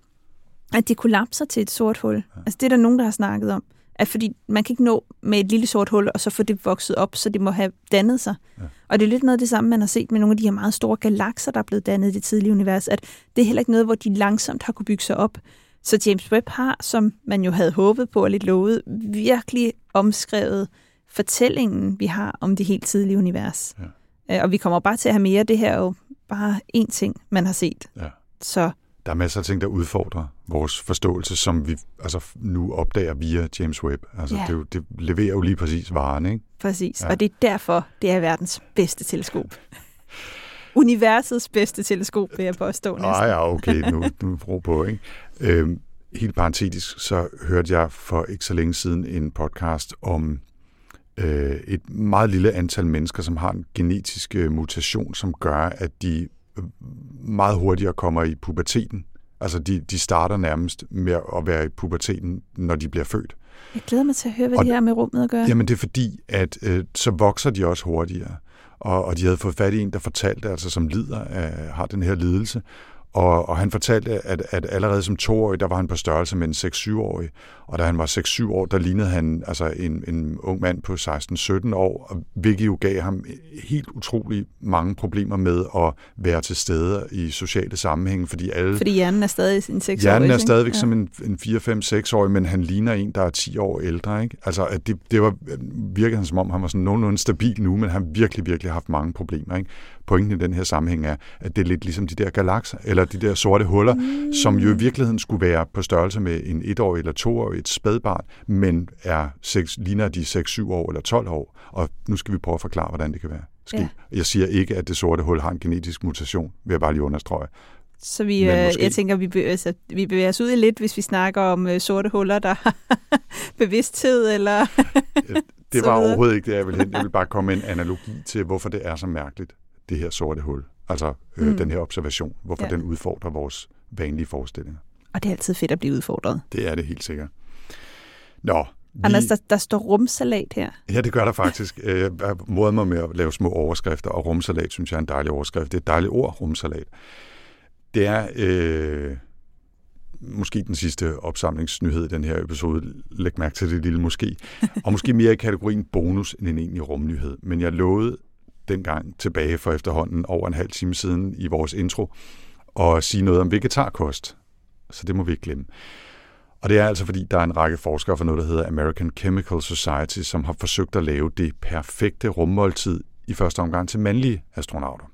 S1: at det kollapser til et sort hul. Altså det er der nogen, der har snakket om. At fordi man kan ikke nå med et lille sort hul, og så få det vokset op, så det må have dannet sig. Ja. Og det er lidt noget af det samme, man har set med nogle af de her meget store galakser, der er blevet dannet i det tidlige univers, at det er heller ikke noget, hvor de langsomt har kunne bygge sig op. Så James Webb har, som man jo havde håbet på og lidt lovet, virkelig omskrevet fortællingen, vi har om det helt tidlige univers. Ja. Og vi kommer bare til at have mere. Det her er jo bare én ting, man har set.
S2: Ja.
S1: Så
S2: Der er masser af ting, der udfordrer vores forståelse, som vi altså, nu opdager via James Webb. Altså,
S1: Ja.
S2: det, jo- det leverer jo lige præcis varen, ikke?
S1: Præcis,
S2: Ja.
S1: og det er derfor, det er verdens bedste teleskop. Universets bedste teleskop, vil jeg påstå næsten.
S2: Nej, ja, okay, nu, nu ro på, ikke? Øhm, helt parentetisk, så hørte jeg for ikke så længe siden en podcast om øh, et meget lille antal mennesker, som har en genetisk øh, mutation, som gør, at de meget hurtigere kommer i puberteten. Altså, de, de starter nærmest med at være i puberteten, når de bliver født.
S1: Jeg glæder mig til at høre, hvad
S2: Og-
S1: det har med rummet at gøre.
S2: Jamen det er fordi, at øh, så vokser de også hurtigere. Og, og de havde fået fat i en, der fortalte, altså som lider af, har den her lidelse. Og, og han fortalte, at, at allerede som toårig, der var han på størrelse med en 6-7-årig. Og da han var 6-7 år, der lignede han altså en, en ung mand på 16-17 år, hvilket jo gav ham helt utrolig mange problemer med at være til stede i sociale sammenhænge, fordi alle...
S1: Fordi hjernen er stadig en 6-årig.
S2: Hjernen er stadigvæk ja. som en, en 4-5-6-årig, men han ligner en, der er 10 år ældre. Ikke? Altså, at det, det var, virkede han som om, han var sådan nogenlunde stabil nu, men han virkelig, virkelig haft mange problemer. Ikke? Pointen i den her sammenhæng er, at det er lidt ligesom de der galakser, eller de der sorte huller, mm. som jo i virkeligheden skulle være på størrelse med en etårig eller toårig, et spædbarn, men er 6, ligner de 6, 7 år eller 12 år. Og nu skal vi prøve at forklare, hvordan det kan være. Ja. Jeg siger ikke, at det sorte hul har en genetisk mutation, vil jeg bare lige understrege.
S1: Så vi, øh, jeg tænker, vi bevæger, altså, vi bevæger os ud i lidt, hvis vi snakker om uh, sorte huller, der har bevidsthed, eller...
S2: det var overhovedet ikke det, jeg ville hen. Jeg vil bare komme med en analogi til, hvorfor det er så mærkeligt, det her sorte hul. Altså øh, mm. den her observation, hvorfor ja. den udfordrer vores vanlige forestillinger.
S1: Og det er altid fedt at blive udfordret.
S2: Det er det helt sikkert. Nå,
S1: vi... Anders, der, der står rumsalat her.
S2: Ja, det gør der faktisk. Jeg har mig med at lave små overskrifter, og rumsalat synes jeg er en dejlig overskrift. Det er et dejligt ord, rumsalat. Det er øh, måske den sidste opsamlingsnyhed i den her episode. Læg mærke til det lille måske. Og måske mere i kategorien bonus end en egentlig rumnyhed. Men jeg lovede dengang tilbage for efterhånden over en halv time siden i vores intro og sige noget om vegetarkost. Så det må vi ikke glemme. Og det er altså fordi, der er en række forskere fra noget, der hedder American Chemical Society, som har forsøgt at lave det perfekte rummåltid i første omgang til mandlige astronauter.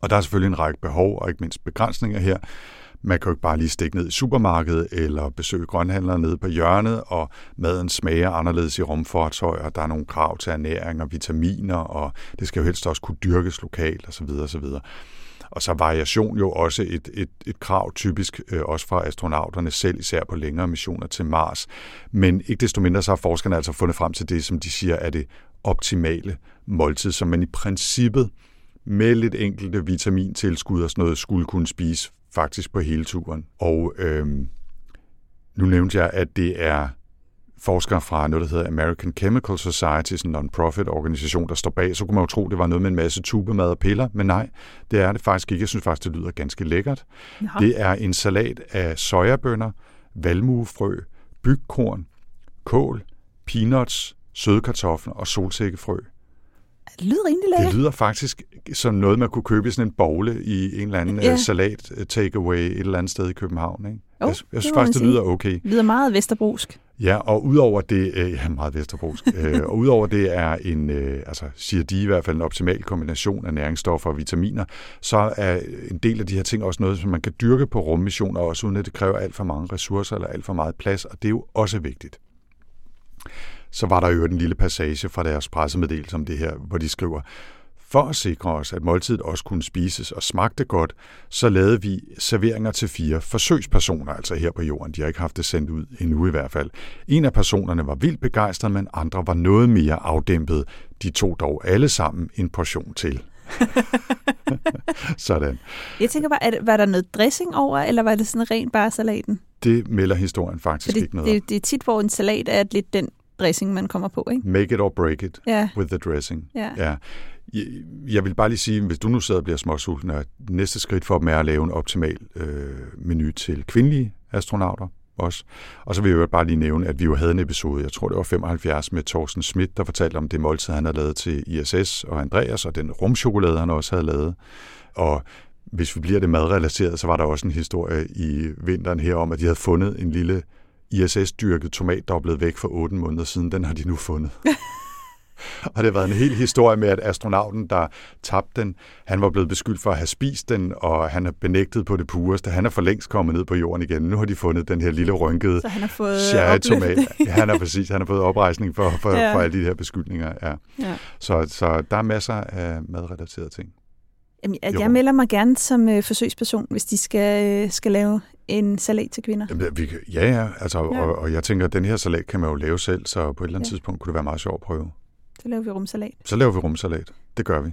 S2: Og der er selvfølgelig en række behov og ikke mindst begrænsninger her. Man kan jo ikke bare lige stikke ned i supermarkedet eller besøge grønhandlere nede på hjørnet, og maden smager anderledes i rumfartøj, og der er nogle krav til ernæring og vitaminer, og det skal jo helst også kunne dyrkes lokalt osv. osv. Og så variation jo også et, et, et krav typisk øh, også fra astronauterne selv, især på længere missioner til Mars. Men ikke desto mindre så har forskerne altså fundet frem til det, som de siger er det optimale måltid, som man i princippet med lidt enkelte vitamintilskud og sådan noget skulle kunne spise faktisk på hele turen. Og øhm, nu nævnte jeg, at det er forskere fra noget, der hedder American Chemical Society, en non-profit organisation, der står bag, så kunne man jo tro, det var noget med en masse tubemad og piller, men nej, det er det faktisk ikke. Jeg synes faktisk, det lyder ganske lækkert. Jaha. Det er en salat af sojabønner, valmuefrø, bygkorn, kål, peanuts, søde kartofler og solsikkefrø.
S1: Det lyder rimelig lækkert.
S2: Det lyder faktisk som noget, man kunne købe i sådan en bogle i en eller anden ja. Øh, salat øh, takeaway et eller andet sted i København. Ikke? Jo, jeg, jeg synes faktisk, det lyder okay. Det
S1: lyder meget vesterbrusk.
S2: Ja, og udover det, øh, ja, meget vesterbrusk, øh, og udover det er en, øh, altså siger de i hvert fald en optimal kombination af næringsstoffer og vitaminer, så er en del af de her ting også noget, som man kan dyrke på rummissioner, også uden at det kræver alt for mange ressourcer eller alt for meget plads, og det er jo også vigtigt så var der jo en lille passage fra deres pressemeddelelse om det her, hvor de skriver, for at sikre os, at måltidet også kunne spises og smagte godt, så lavede vi serveringer til fire forsøgspersoner, altså her på jorden. De har ikke haft det sendt ud endnu i hvert fald. En af personerne var vildt begejstret, men andre var noget mere afdæmpet. De tog dog alle sammen en portion til. sådan.
S1: Jeg tænker bare, det, var der noget dressing over, eller var det sådan rent bare salaten?
S2: Det melder historien faktisk
S1: det,
S2: ikke noget
S1: det, det er tit, hvor en salat er lidt den dressing, man kommer på, ikke?
S2: Make it or break it ja. with the dressing. Ja. ja. Jeg vil bare lige sige, hvis du nu sidder og bliver småsulten, at næste skridt for dem er at lave en optimal øh, menu til kvindelige astronauter også. Og så vil jeg jo bare lige nævne, at vi jo havde en episode, jeg tror det var 75, med Thorsten Schmidt, der fortalte om det måltid, han havde lavet til ISS og Andreas, og den rumchokolade, han også havde lavet. Og hvis vi bliver det madrelateret, så var der også en historie i vinteren her om, at de havde fundet en lille ISS-dyrket tomat, der er blevet væk for 8 måneder siden, den har de nu fundet. og det har været en hel historie med, at astronauten, der tabte den, han var blevet beskyldt for at have spist den, og han er benægtet på det pureste. Han er for længst kommet ned på jorden igen. Nu har de fundet den her lille rynkede
S1: Så han har fået
S2: tomat. Ja, han har præcis, han har fået oprejsning for, for, ja. for alle de her beskyldninger. Ja. Ja. Så, så der er masser af madrelaterede ting.
S1: Jamen, jeg, jeg melder mig gerne som øh, forsøgsperson, hvis de skal, øh, skal lave en salat til kvinder.
S2: Jamen, vi, ja, ja. Altså, ja. Og, og jeg tænker, at den her salat kan man jo lave selv, så på et eller andet ja. tidspunkt kunne det være meget sjovt at prøve.
S1: Så laver vi rumsalat.
S2: Så laver vi rumsalat. Det gør vi.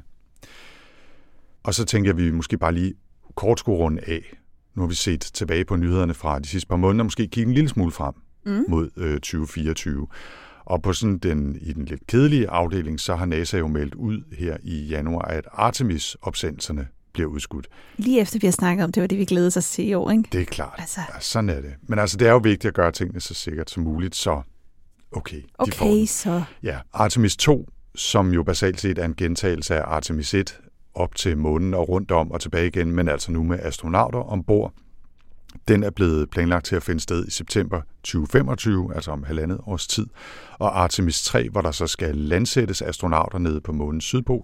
S2: Og så tænker jeg, at vi måske bare lige kort skulle runde af. Nu har vi set tilbage på nyhederne fra de sidste par måneder, måske kigge en lille smule frem mm. mod øh, 2024. Og på sådan den, i den lidt kedelige afdeling, så har NASA jo meldt ud her i januar, at Artemis-opsendelserne bliver udskudt.
S1: Lige efter vi har snakket om, det var det, vi glædede os til i år, ikke?
S2: Det er klart.
S1: Altså.
S2: Ja, sådan er det. Men altså, det er jo vigtigt at gøre tingene så sikkert som muligt, så okay, de får
S1: Okay,
S2: den.
S1: så
S2: Ja, Artemis 2, som jo basalt set er en gentagelse af Artemis 1, op til månen og rundt om og tilbage igen, men altså nu med astronauter ombord. Den er blevet planlagt til at finde sted i september 2025, altså om halvandet års tid. Og Artemis 3, hvor der så skal landsættes astronauter nede på månens sydpol,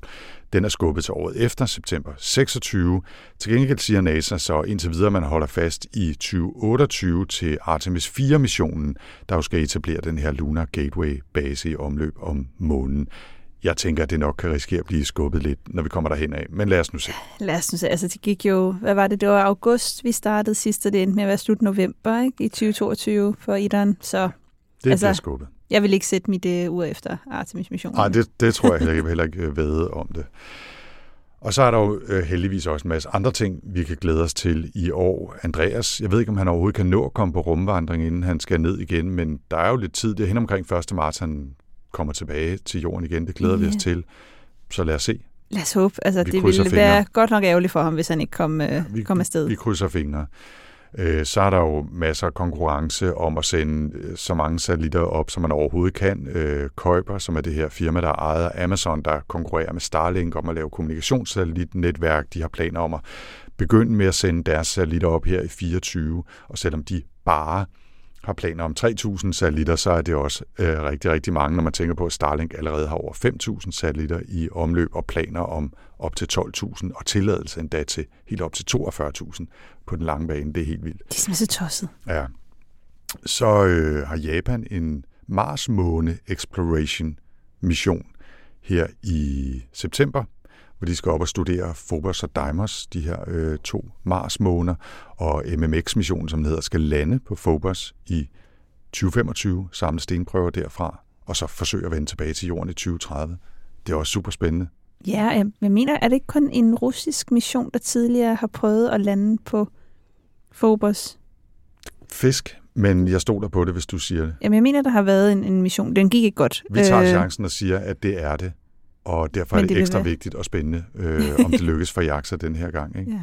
S2: den er skubbet til året efter, september 26. Til gengæld siger NASA så indtil videre, man holder fast i 2028 til Artemis 4-missionen, der jo skal etablere den her Lunar Gateway-base i omløb om månen. Jeg tænker, at det nok kan risikere at blive skubbet lidt, når vi kommer derhen af. Men lad os nu se.
S1: lad os nu se. Altså, det gik jo, hvad var det? Det var august, vi startede sidst, og det endte med at være slut november, ikke? I 2022 for Ideren. Så
S2: Det
S1: Altså,
S2: bliver skubbet.
S1: jeg vil ikke sætte mit uh, ur efter Artemis-missionen.
S2: Nej, det, det tror jeg heller ikke. Jeg heller ikke øh, vide om det. Og så er der jo øh, heldigvis også en masse andre ting, vi kan glæde os til i år. Andreas, jeg ved ikke, om han overhovedet kan nå at komme på rumvandring, inden han skal ned igen, men der er jo lidt tid. Det er hen omkring 1. marts, han kommer tilbage til jorden igen. Det glæder vi os
S1: Ja.
S2: til. Så lad os se.
S1: Lad os håbe. Altså,
S2: Vi
S1: det ville
S2: fingre.
S1: være godt nok ærgerligt for ham, hvis han ikke kom, øh,
S2: Vi,
S1: kom afsted.
S2: vi krydser fingre. Øh, Så er der jo masser af konkurrence om at sende øh, så mange satellitter op, som man overhovedet kan. Øh, Kuiper, som er det her firma, der er ejet af Amazon, der konkurrerer med Starlink om at lave kommunikationssatellitnetværk. De har planer om at begynde med at sende deres satellitter op her i 24, og selvom de bare har planer om 3.000 satellitter, så er det også øh, rigtig, rigtig mange, når man tænker på, at Starlink allerede har over 5.000 satellitter i omløb og planer om op til 12.000 og tilladelse endda til helt op til 42.000 på den lange bane. Det er helt vildt.
S1: Det er simpelthen så tosset.
S2: Ja. Så øh, har Japan en Mars-måne exploration mission her i september, hvor de skal op og studere Phobos og Deimos, de her øh, to Mars-måner, og MMX-missionen, som hedder, skal lande på Phobos i 2025, samle stenprøver derfra, og så forsøge at vende tilbage til jorden i 2030. Det er også super spændende.
S1: Ja, jeg, jeg mener, er det ikke kun en russisk mission, der tidligere har prøvet at lande på Phobos?
S2: Fisk, men jeg stoler på det, hvis du siger det.
S1: Jamen, jeg mener, der har været en, en mission. Den gik ikke godt.
S2: Vi tager
S1: Øh,
S2: chancen og siger, at det er det, og derfor er
S1: Men
S2: det,
S1: det vil
S2: ekstra
S1: være-
S2: vigtigt og spændende, øh, om det lykkes for Jaxa den her gang. Ikke?
S1: Ja.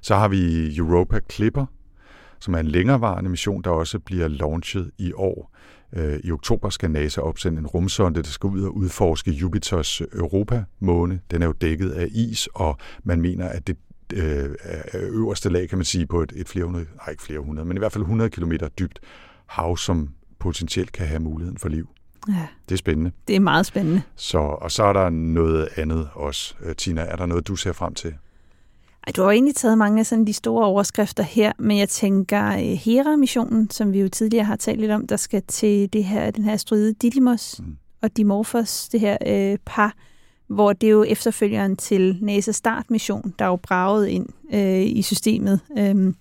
S2: Så har vi Europa Clipper, som er en længerevarende mission, der også bliver launchet i år. Øh, I oktober skal NASA opsende en rumsonde, der skal ud og udforske Jupiters Europa-måne. Den er jo dækket af is, og man mener, at det øh, er øverste lag, kan man sige, på et, et flere hundrede, nej ikke flere hundrede, men i hvert fald 100 km dybt hav, som potentielt kan have muligheden for liv.
S1: Ja,
S2: Det er spændende.
S1: det er meget spændende.
S2: Så, og så er der noget andet også. Øh, Tina, er der noget, du ser frem til?
S1: Ej, du har jo egentlig taget mange af sådan de store overskrifter her, men jeg tænker øh, Hera-missionen, som vi jo tidligere har talt lidt om, der skal til det her, den her asteroide Didymos
S2: Mm.
S1: og Dimorphos, det her øh, par, hvor det er jo efterfølgeren til NASA Start-mission, der er jo braget ind øh, i systemet. Øhm,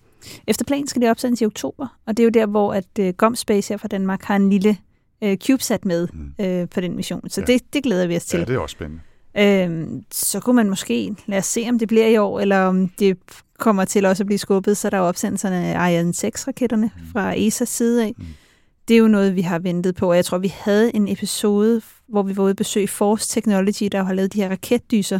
S1: efter planen skal det opsendes i oktober, og det er jo der, hvor at øh, GomSpace her fra Danmark har en lille øh, CubeSat med
S2: Mm.
S1: øh, på den mission. Så
S2: Ja.
S1: det, det glæder vi os til.
S2: Ja, det er også spændende.
S1: Øhm, så kunne man måske, lad os se om det bliver i år, eller om det kommer til også at blive skubbet, så der er opsendelserne af Ariane 6-raketterne
S2: Mm.
S1: fra ESA's side af.
S2: Mm.
S1: Det er jo noget, vi har ventet på, og jeg tror, vi havde en episode, hvor vi var ude at besøge Force Technology, der har lavet de her raketdyser.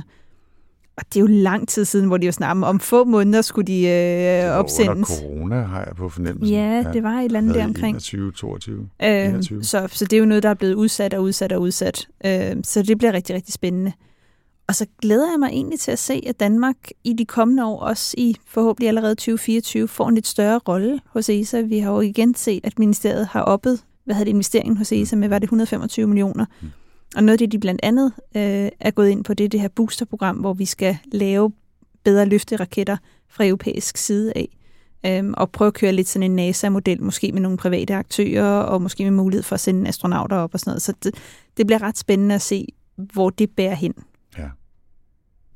S1: Og det er jo lang tid siden, hvor de jo snart om få måneder skulle de
S2: Det
S1: øh, opsendes.
S2: Under corona har jeg på fornemmelsen.
S1: Ja, det var et eller andet der omkring.
S2: 21, 22.
S1: Øh,
S2: 21.
S1: så, så det er jo noget, der er blevet udsat og udsat og udsat. Øh, så det bliver rigtig, rigtig spændende. Og så glæder jeg mig egentlig til at se, at Danmark i de kommende år, også i forhåbentlig allerede 2024, får en lidt større rolle hos ESA. Vi har jo igen set, at ministeriet har oppet hvad havde det, investeringen hos ESA med, var det 125 millioner.
S2: Mm.
S1: Og noget af det, de blandt andet øh, er gået ind på, det er det her boosterprogram, hvor vi skal lave bedre løfteraketter fra europæisk side af øhm, og prøve at køre lidt sådan en NASA-model, måske med nogle private aktører, og måske med mulighed for at sende astronauter op og sådan noget. Så det, det bliver ret spændende at se, hvor det bærer hen.
S2: Ja.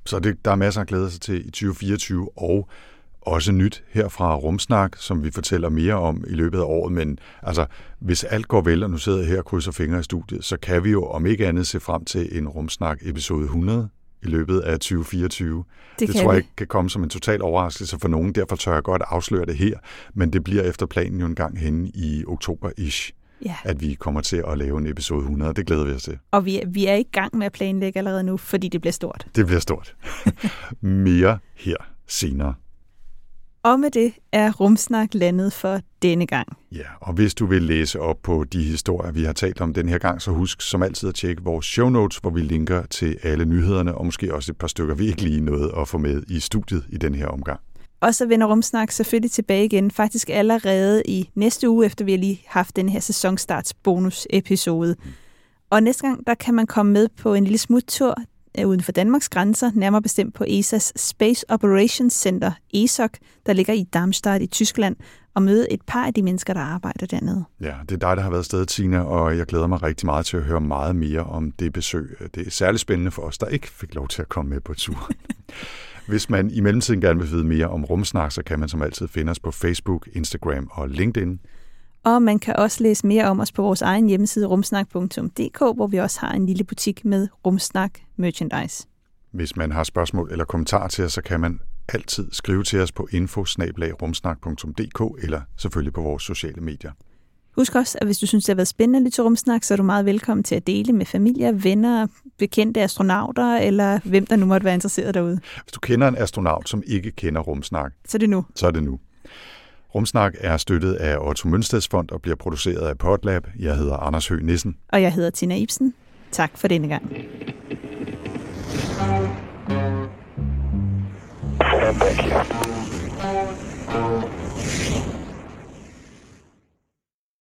S2: Så det, der er masser at glæde sig til i 2024, og også nyt her fra Rumsnak, som vi fortæller mere om i løbet af året. Men altså, hvis alt går vel, og nu sidder jeg her og krydser fingre i studiet, så kan vi jo om ikke andet se frem til en Rumsnak episode 100 i løbet af 2024.
S1: Det,
S2: Det tror jeg ikke kan komme som en total overraskelse for nogen, derfor tør jeg godt afsløre det her, men det bliver efter planen jo en gang henne i oktober-ish.
S1: Ja.
S2: at vi kommer til at lave en episode 100. Det glæder vi os til.
S1: Og vi er, vi er i gang med at planlægge allerede nu, fordi det bliver stort.
S2: Det bliver stort. Mere her senere.
S1: Og med det er Rumsnak landet for denne gang.
S2: Ja, og hvis du vil læse op på de historier, vi har talt om den her gang, så husk som altid at tjekke vores show notes, hvor vi linker til alle nyhederne, og måske også et par stykker, vi ikke lige nåede at få med i studiet i den her omgang.
S1: Og så vender Rumsnak selvfølgelig tilbage igen, faktisk allerede i næste uge, efter vi har lige haft den her sæsonstarts bonus episode. Og næste gang, der kan man komme med på en lille smuttur uden for Danmarks grænser, nærmere bestemt på ESA's Space Operations Center, ESOC, der ligger i Darmstadt i Tyskland, og møde et par af de mennesker, der arbejder dernede.
S2: Ja, det er dig, der har været afsted, Tina, og jeg glæder mig rigtig meget til at høre meget mere om det besøg. Det er særligt spændende for os, der ikke fik lov til at komme med på turen. Hvis man i mellemtiden gerne vil vide mere om rumsnak, så kan man som altid finde os på Facebook, Instagram og LinkedIn.
S1: Og man kan også læse mere om os på vores egen hjemmeside rumsnak.dk, hvor vi også har en lille butik med rumsnak merchandise.
S2: Hvis man har spørgsmål eller kommentarer til os, så kan man altid skrive til os på info eller selvfølgelig på vores sociale medier.
S1: Husk også, at hvis du synes, det har været spændende at lytte til Rumsnak, så er du meget velkommen til at dele med familie, venner, bekendte astronauter, eller hvem der nu måtte være interesseret derude.
S2: Hvis du kender en astronaut, som ikke kender rumsnak,
S1: Så er det nu.
S2: så er det nu. Rumsnak er støttet af Otto Mønsteds Fond og bliver produceret af Podlab. Jeg hedder Anders Høgh Nissen.
S1: Og jeg hedder Tina Ibsen. Tak for denne gang.